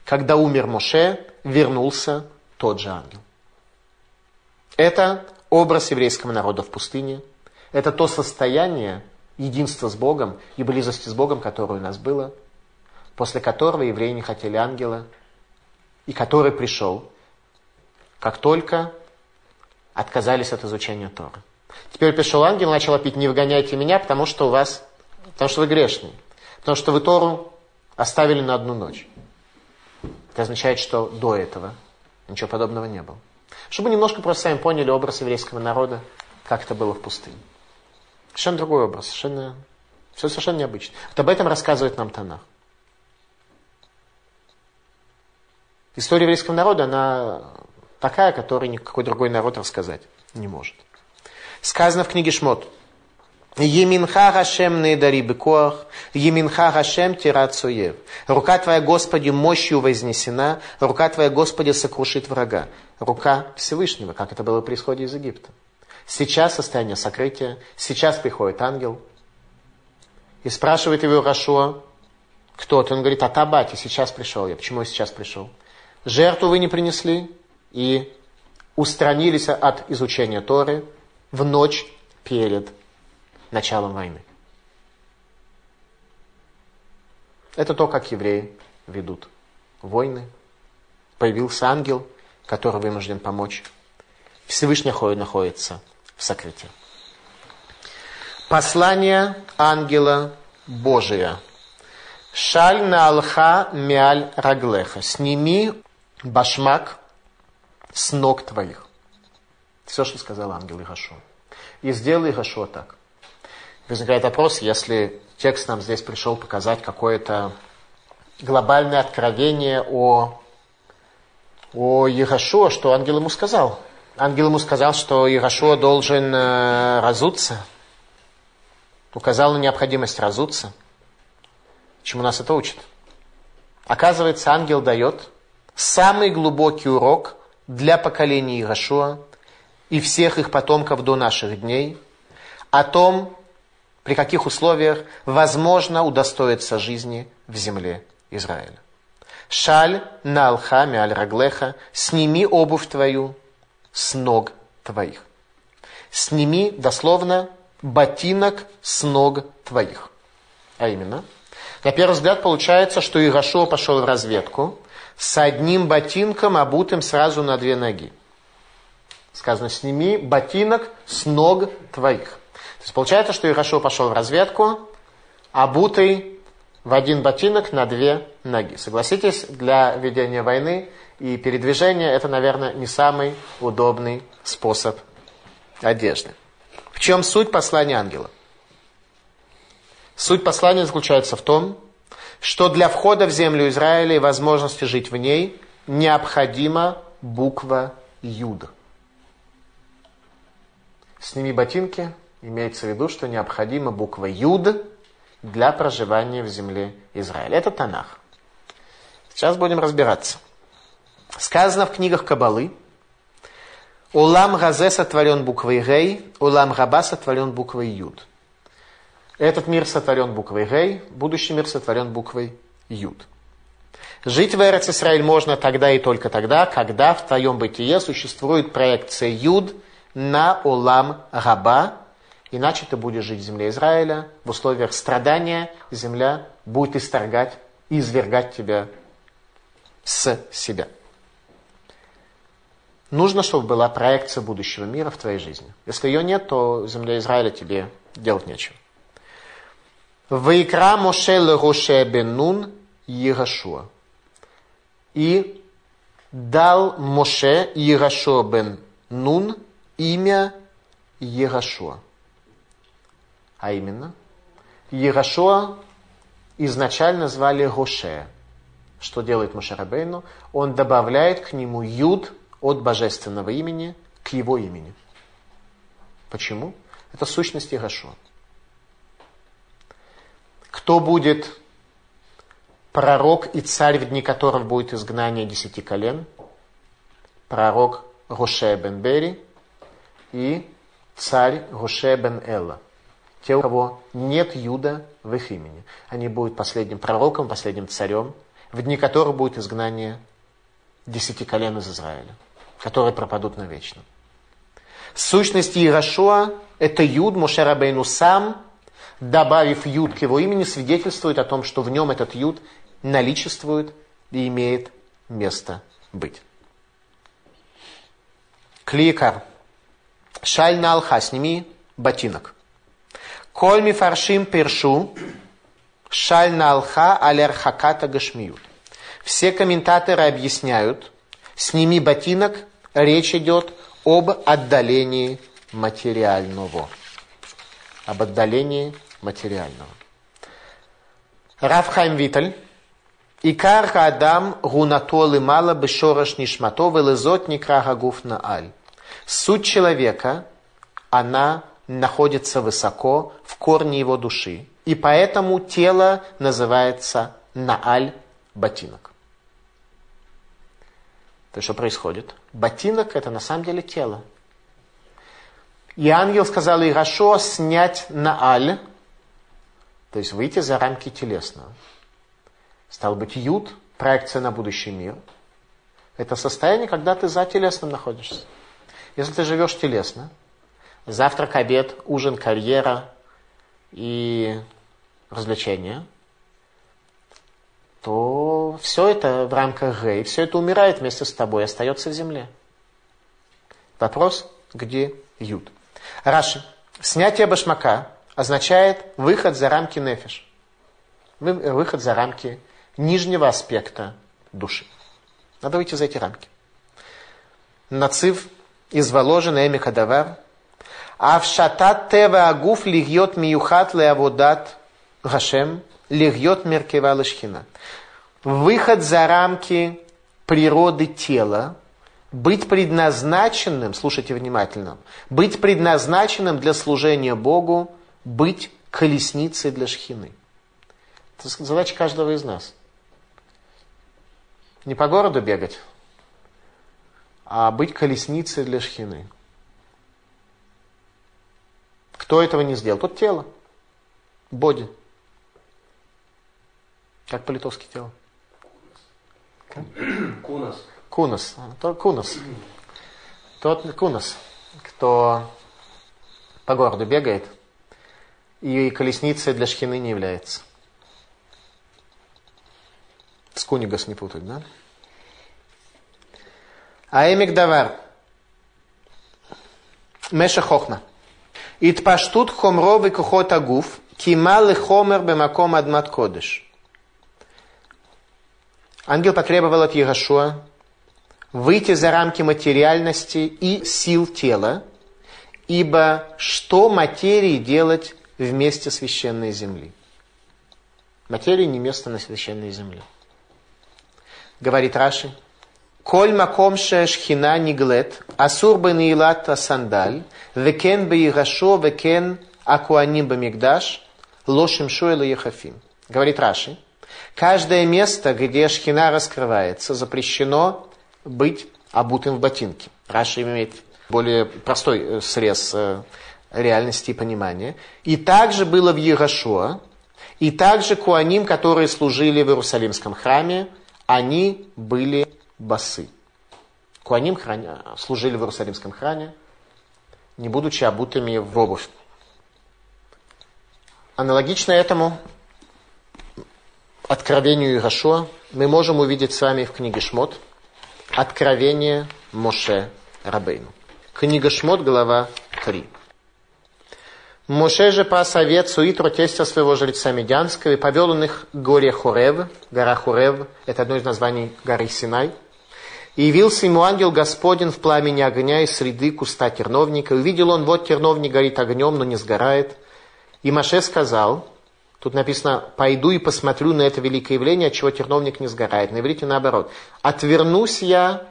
Когда умер Моше, вернулся тот же ангел. Это образ еврейского народа в пустыне. Это то состояние единства с Богом и близости с Богом, которое у нас было, после которого евреи не хотели ангела, и который пришел, как только отказались от изучения Торы. Теперь пришел ангел, начал опить, не выгоняйте меня, потому что у вас, потому что вы грешные, потому что вы Тору оставили на одну ночь. Это означает, что до этого ничего подобного не было. Чтобы немножко просто сами поняли образ еврейского народа, как это было в пустыне. Совершенно другой образ, совершенно, все совершенно необычно. Вот об этом рассказывает нам Танах. История еврейского народа, она Такая, которую никакой другой народ рассказать не может. Сказано в книге Шмот. Еминха Гашем Нейдари Бекоах, Еминха Гашем Тирацуев. Рука Твоя, Господи, мощью вознесена, рука Твоя, Господи, сокрушит врага. Рука Всевышнего, как это было при исходе из Египта. Сейчас состояние сокрытия, сейчас приходит ангел и спрашивает его Рашуа, кто ты? Он говорит, а Табати, сейчас пришел я. Почему я сейчас пришел? Жертву вы не принесли и устранились от изучения Торы в ночь перед началом войны. Это то, как евреи ведут войны. Появился ангел, который вынужден помочь. Всевышний находится в сокрытии. Послание ангела Божия. Шаль на алха миаль раглеха. Сними башмак с ног твоих. Все, что сказал ангел Игашо. И сделай Игашо так. Возникает вопрос, если текст нам здесь пришел показать какое-то глобальное откровение о, о Егошуа, что ангел ему сказал. Ангел ему сказал, что Егошуа должен э, разуться, указал на необходимость разуться. Чему нас это учит? Оказывается, ангел дает самый глубокий урок для поколения Егошуа и всех их потомков до наших дней о том, при каких условиях возможно удостоиться жизни в земле Израиля. Шаль на алхами аль раглеха, сними обувь твою с ног твоих. Сними, дословно, ботинок с ног твоих. А именно, на первый взгляд получается, что Ирашуа пошел в разведку с одним ботинком, обутым сразу на две ноги. Сказано, сними ботинок с ног твоих. Есть получается, что Ирашо пошел в разведку, обутый в один ботинок на две ноги. Согласитесь, для ведения войны и передвижения это, наверное, не самый удобный способ одежды. В чем суть послания ангела? Суть послания заключается в том, что для входа в землю Израиля и возможности жить в ней необходима буква Юд. Сними ботинки, Имеется в виду, что необходима буква Юд для проживания в земле Израиля. Это Танах. Сейчас будем разбираться. Сказано в книгах Кабалы, Улам Газе сотворен буквой Гей, Улам Раба сотворен буквой Юд. Этот мир сотворен буквой Гей, будущий мир сотворен буквой Юд. Жить в Эрец Израиль можно тогда и только тогда, когда в твоем бытие существует проекция Юд на Улам Раба, Иначе ты будешь жить в земле Израиля, в условиях страдания земля будет исторгать и извергать тебя с себя. Нужно, чтобы была проекция будущего мира в твоей жизни. Если ее нет, то земля Израиля тебе делать нечего. Вайкра Моше Лероше бен Нун Егашуа. И дал Моше Егашуа бен Нун имя Егашуа. А именно, Ерашуа изначально звали Гоше. Что делает Мушарабейну? Он добавляет к нему юд от божественного имени к его имени. Почему? Это сущность Ерашуа. Кто будет пророк и царь, в дни которого будет изгнание десяти колен? Пророк Гоше бен Бери и царь Гоше бен Элла те, у кого нет Юда в их имени. Они будут последним пророком, последним царем, в дни которого будет изгнание десяти колен из Израиля, которые пропадут навечно. Сущность Иерошуа – это Юд, Мошерабейну сам, добавив Юд к его имени, свидетельствует о том, что в нем этот Юд наличествует и имеет место быть. Кликар. Шаль на алха, сними ботинок. Коль мифаршим першу, шаль на алха алер хаката гашмиют. Все комментаторы объясняют, сними ботинок, речь идет об отдалении материального. Об отдалении материального. Рафхайм Виталь Икар Адам гунатолы мало бешорош нишмато велезот некрагагуф на аль. Суть человека, она находится высоко в корне его души. И поэтому тело называется нааль ботинок. То есть что происходит? Ботинок это на самом деле тело. И ангел сказал Ирашо снять нааль, то есть выйти за рамки телесного. Стал быть, ют, проекция на будущий мир. Это состояние, когда ты за телесным находишься. Если ты живешь телесно, завтрак, обед, ужин, карьера и развлечения, то все это в рамках Г, все это умирает вместе с тобой, остается в земле. Вопрос, где Юд? Раши. Снятие башмака означает выход за рамки нефиш. Выход за рамки нижнего аспекта души. Надо выйти за эти рамки. Нацив из воложен эми кадавар. Авшатат тева агуф лигьет миюхат леаводат гашем лигьет меркева лышхина. Выход за рамки природы тела, быть предназначенным, слушайте внимательно, быть предназначенным для служения Богу, быть колесницей для шхины. Это задача каждого из нас. Не по городу бегать, а быть колесницей для шхины. Кто этого не сделал? Тот тело. Боди. Как по-литовски тело? Кунас. Кунас. То кунас. Тот кунас, кто по городу бегает и колесницей для шхины не является. С кунигас не путать, да? А эмик давар. Меша хохма. Итпаштут хомро викухот агуф, кимал хомер бемаком адмат кодыш. Ангел потребовал от Егошуа выйти за рамки материальности и сил тела, ибо что материи делать вместе священной земли? Материи не место на священной земле. Говорит Раши, Коль маком шхина ниглет, асур бен илат сандаль, векен бейгашо, векен акуаним бамигдаш, лошим шуэла ехафим. Говорит Раши, каждое место, где шхина раскрывается, запрещено быть обутым в ботинке. Раши имеет более простой э, срез э, реальности и понимания. И также было в Егошуа, и также куаним, которые служили в Иерусалимском храме, они были басы. Куаним храня, служили в Иерусалимском храме, не будучи обутыми в обувь. Аналогично этому откровению Ирашуа мы можем увидеть с вами в книге Шмот Откровение Моше Рабейну. Книга Шмот, глава 3. Моше же пас овец Суитру, тестя своего жреца Медянского, и повел он их к горе Хурев, гора Хурев, это одно из названий горы Синай. И явился ему ангел Господень в пламени огня из среды куста терновника. Увидел он, вот терновник горит огнем, но не сгорает. И Моше сказал, тут написано, пойду и посмотрю на это великое явление, от чего терновник не сгорает. На иврите наоборот. Отвернусь я,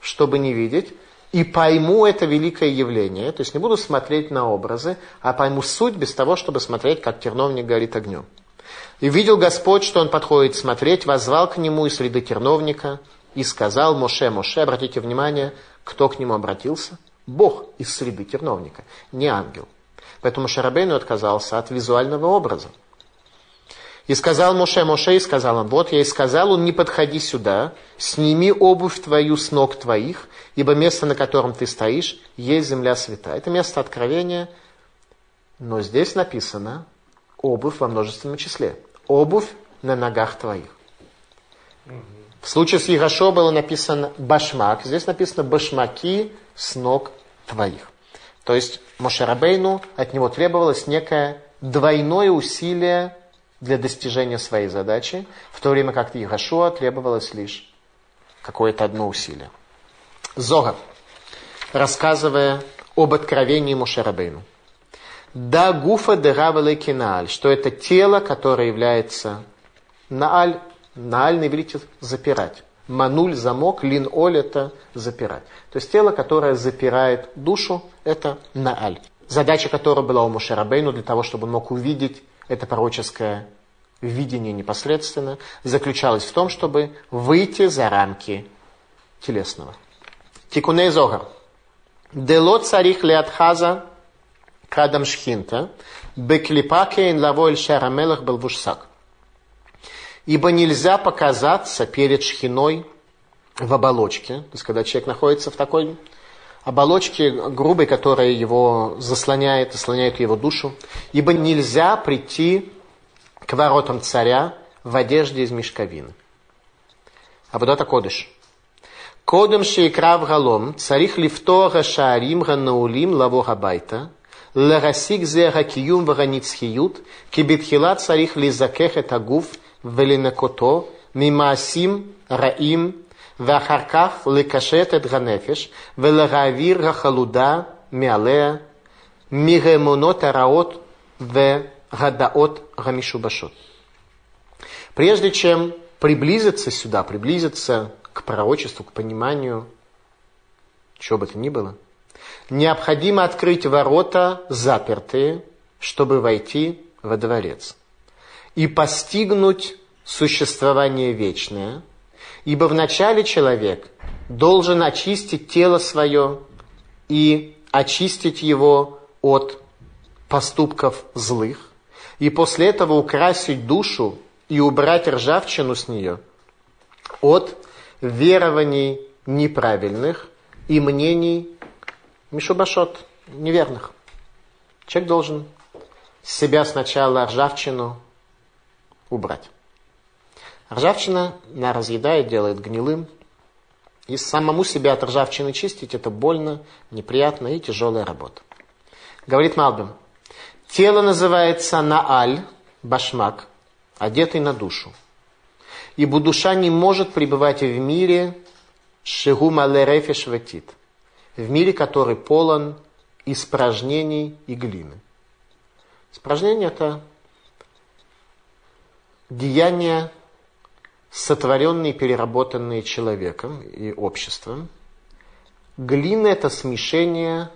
чтобы не видеть, и пойму это великое явление. То есть не буду смотреть на образы, а пойму суть без того, чтобы смотреть, как терновник горит огнем. И видел Господь, что он подходит смотреть, возвал к нему из среды терновника и сказал Моше, Моше, обратите внимание, кто к нему обратился? Бог из среды терновника, не ангел. Поэтому Шарабейну отказался от визуального образа. И сказал Моше, Моше, и сказал он, вот я и сказал, он не подходи сюда, сними обувь твою с ног твоих, ибо место, на котором ты стоишь, есть земля святая. Это место откровения, но здесь написано обувь во множественном числе. Обувь на ногах твоих. В случае с Егошо было написано башмак, здесь написано башмаки с ног твоих. То есть Мошерабейну от него требовалось некое двойное усилие для достижения своей задачи, в то время как Егошуа требовалось лишь какое-то одно усилие. Зога, рассказывая об откровении Мушарабейну. Да гуфа де кинааль, что это тело, которое является нааль, Нааль на запирать. Мануль – замок, лин оль – это запирать. То есть тело, которое запирает душу, это нааль. Задача которой была у Мушарабейну для того, чтобы он мог увидеть это пророческое видение непосредственно, заключалась в том, чтобы выйти за рамки телесного. Тикуней Зогар. Дело царих леатхаза кадам шхинта, беклипакейн лавоэль шарамелах был вушсак. Ибо нельзя показаться перед шхиной в оболочке, то есть когда человек находится в такой оболочке грубой, которая его заслоняет, заслоняет его душу, ибо нельзя прийти к воротам царя в одежде из мешковины. А вот это кодыш. Кодом шейкрав галом, царих лифтора шаарим ганаулим лаво габайта, ларасик зе гакиюм ваганицхиют, кибитхила царих лизакех это ולנקותו ממעשים רעים, ואחר כך לקשט את הנפש ולהעביר החלודה מעליה מהאמונות הרעות והדעות המשובשות. Прежде чем приблизиться сюда, приблизиться к пророчеству, к пониманию, чего бы то ни было, необходимо открыть ворота запертые, чтобы войти во дворец и постигнуть существование вечное, ибо вначале человек должен очистить тело свое и очистить его от поступков злых, и после этого украсить душу и убрать ржавчину с нее от верований неправильных и мнений мишубашот, неверных. Человек должен себя сначала ржавчину убрать. Ржавчина на разъедает, делает гнилым. И самому себя от ржавчины чистить это больно, неприятно и тяжелая работа. Говорит Малбим, тело называется нааль, башмак, одетый на душу. Ибо душа не может пребывать в мире шигу малерефе шватит, в мире, который полон испражнений и глины. Испражнение это деяния, сотворенные, переработанные человеком и обществом. Глина – это смешение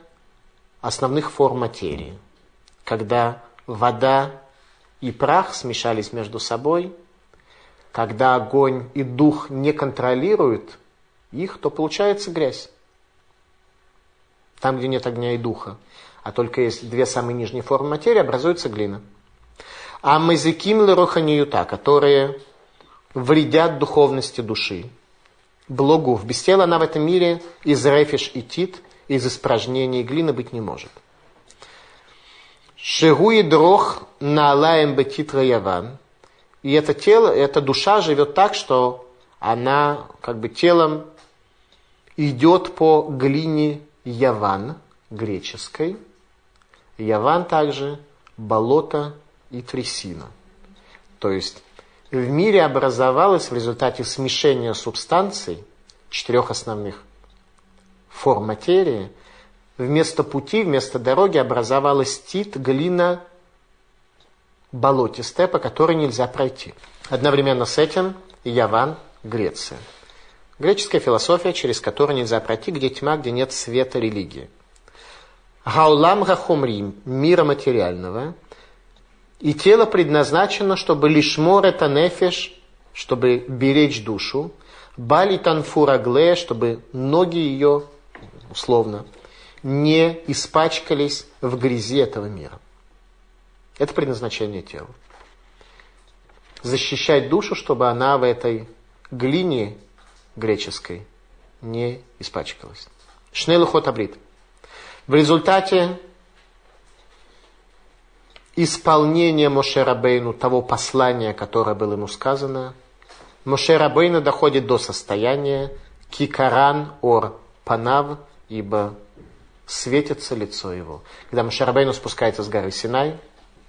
основных форм материи. Когда вода и прах смешались между собой, когда огонь и дух не контролируют их, то получается грязь. Там, где нет огня и духа, а только есть две самые нижние формы материи, образуется глина – а мазиким лероханиюта, которые вредят духовности души. Блогув. Без тела она в этом мире из рефиш и тит, из испражнений глины быть не может. Шигуи дрох на алаем бетитра яван. И это тело, эта душа живет так, что она как бы телом идет по глине Яван, греческой. Яван также болото и трясина. То есть в мире образовалось в результате смешения субстанций, четырех основных форм материи, вместо пути, вместо дороги образовалась тит, глина, болотистая, по которой нельзя пройти. Одновременно с этим Яван, Греция. Греческая философия, через которую нельзя пройти, где тьма, где нет света религии. Гаулам Гахумрим, мира материального, и тело предназначено, чтобы лишмор это нефеш, чтобы беречь душу. Бали танфурагле, чтобы ноги ее, условно, не испачкались в грязи этого мира. Это предназначение тела. Защищать душу, чтобы она в этой глине греческой не испачкалась. Шнелухот абрит. В результате исполнение Мошерабейну того послания, которое было ему сказано, Мошерабейну доходит до состояния кикаран ор панав, ибо светится лицо его. Когда Мошерабейну спускается с горы Синай,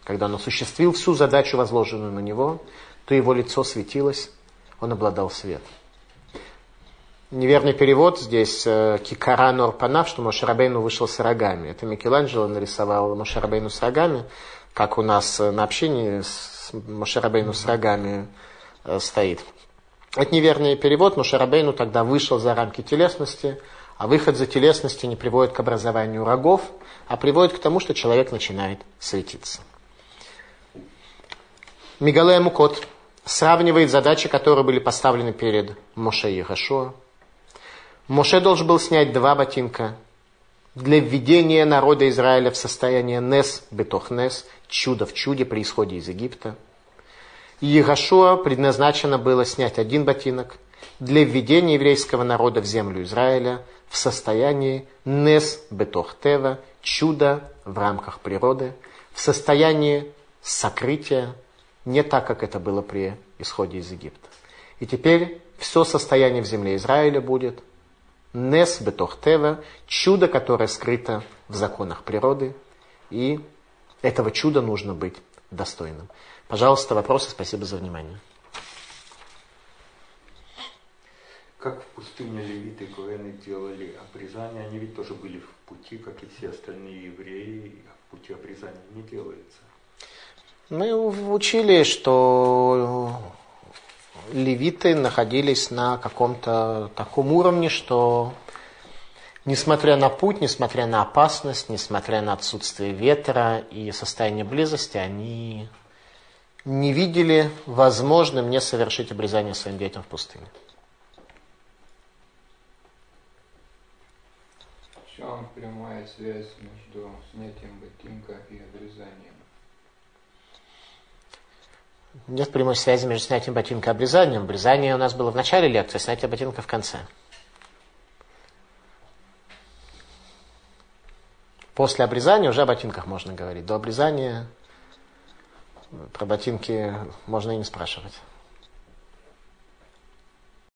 когда он осуществил всю задачу, возложенную на него, то его лицо светилось, он обладал светом. Неверный перевод здесь э, Кикаран Орпанав, что Мошерабейну вышел с рогами. Это Микеланджело нарисовал Мошерабейну с рогами как у нас на общении с Машарабейну с рогами э, стоит. Это неверный перевод, но Шарабейну тогда вышел за рамки телесности, а выход за телесности не приводит к образованию рогов, а приводит к тому, что человек начинает светиться. Мигалея Мукот сравнивает задачи, которые были поставлены перед Моше и Хашуа. Моше должен был снять два ботинка для введения народа Израиля в состояние Нес, Бетох Нес, чудо в чуде при исходе из Египта. И Егошуа предназначено было снять один ботинок для введения еврейского народа в землю Израиля в состоянии Нес Бетохтева, чудо в рамках природы, в состоянии сокрытия, не так, как это было при исходе из Египта. И теперь все состояние в земле Израиля будет Нес Бетохтева, чудо, которое скрыто в законах природы, и этого чуда нужно быть достойным. Пожалуйста, вопросы. Спасибо за внимание. Как в пустыне левиты Коэны делали обрезание, они ведь тоже были в пути, как и все остальные евреи, а в пути обрезания не делается. Мы учили, что левиты находились на каком-то таком уровне, что несмотря на путь, несмотря на опасность, несмотря на отсутствие ветра и состояние близости, они не видели возможным не совершить обрезание своим детям в пустыне. В чем прямая связь между снятием ботинка и обрезанием? Нет прямой связи между снятием ботинка и обрезанием. Обрезание у нас было в начале лекции, снятие ботинка в конце. После обрезания уже о ботинках можно говорить. До обрезания про ботинки можно и не спрашивать.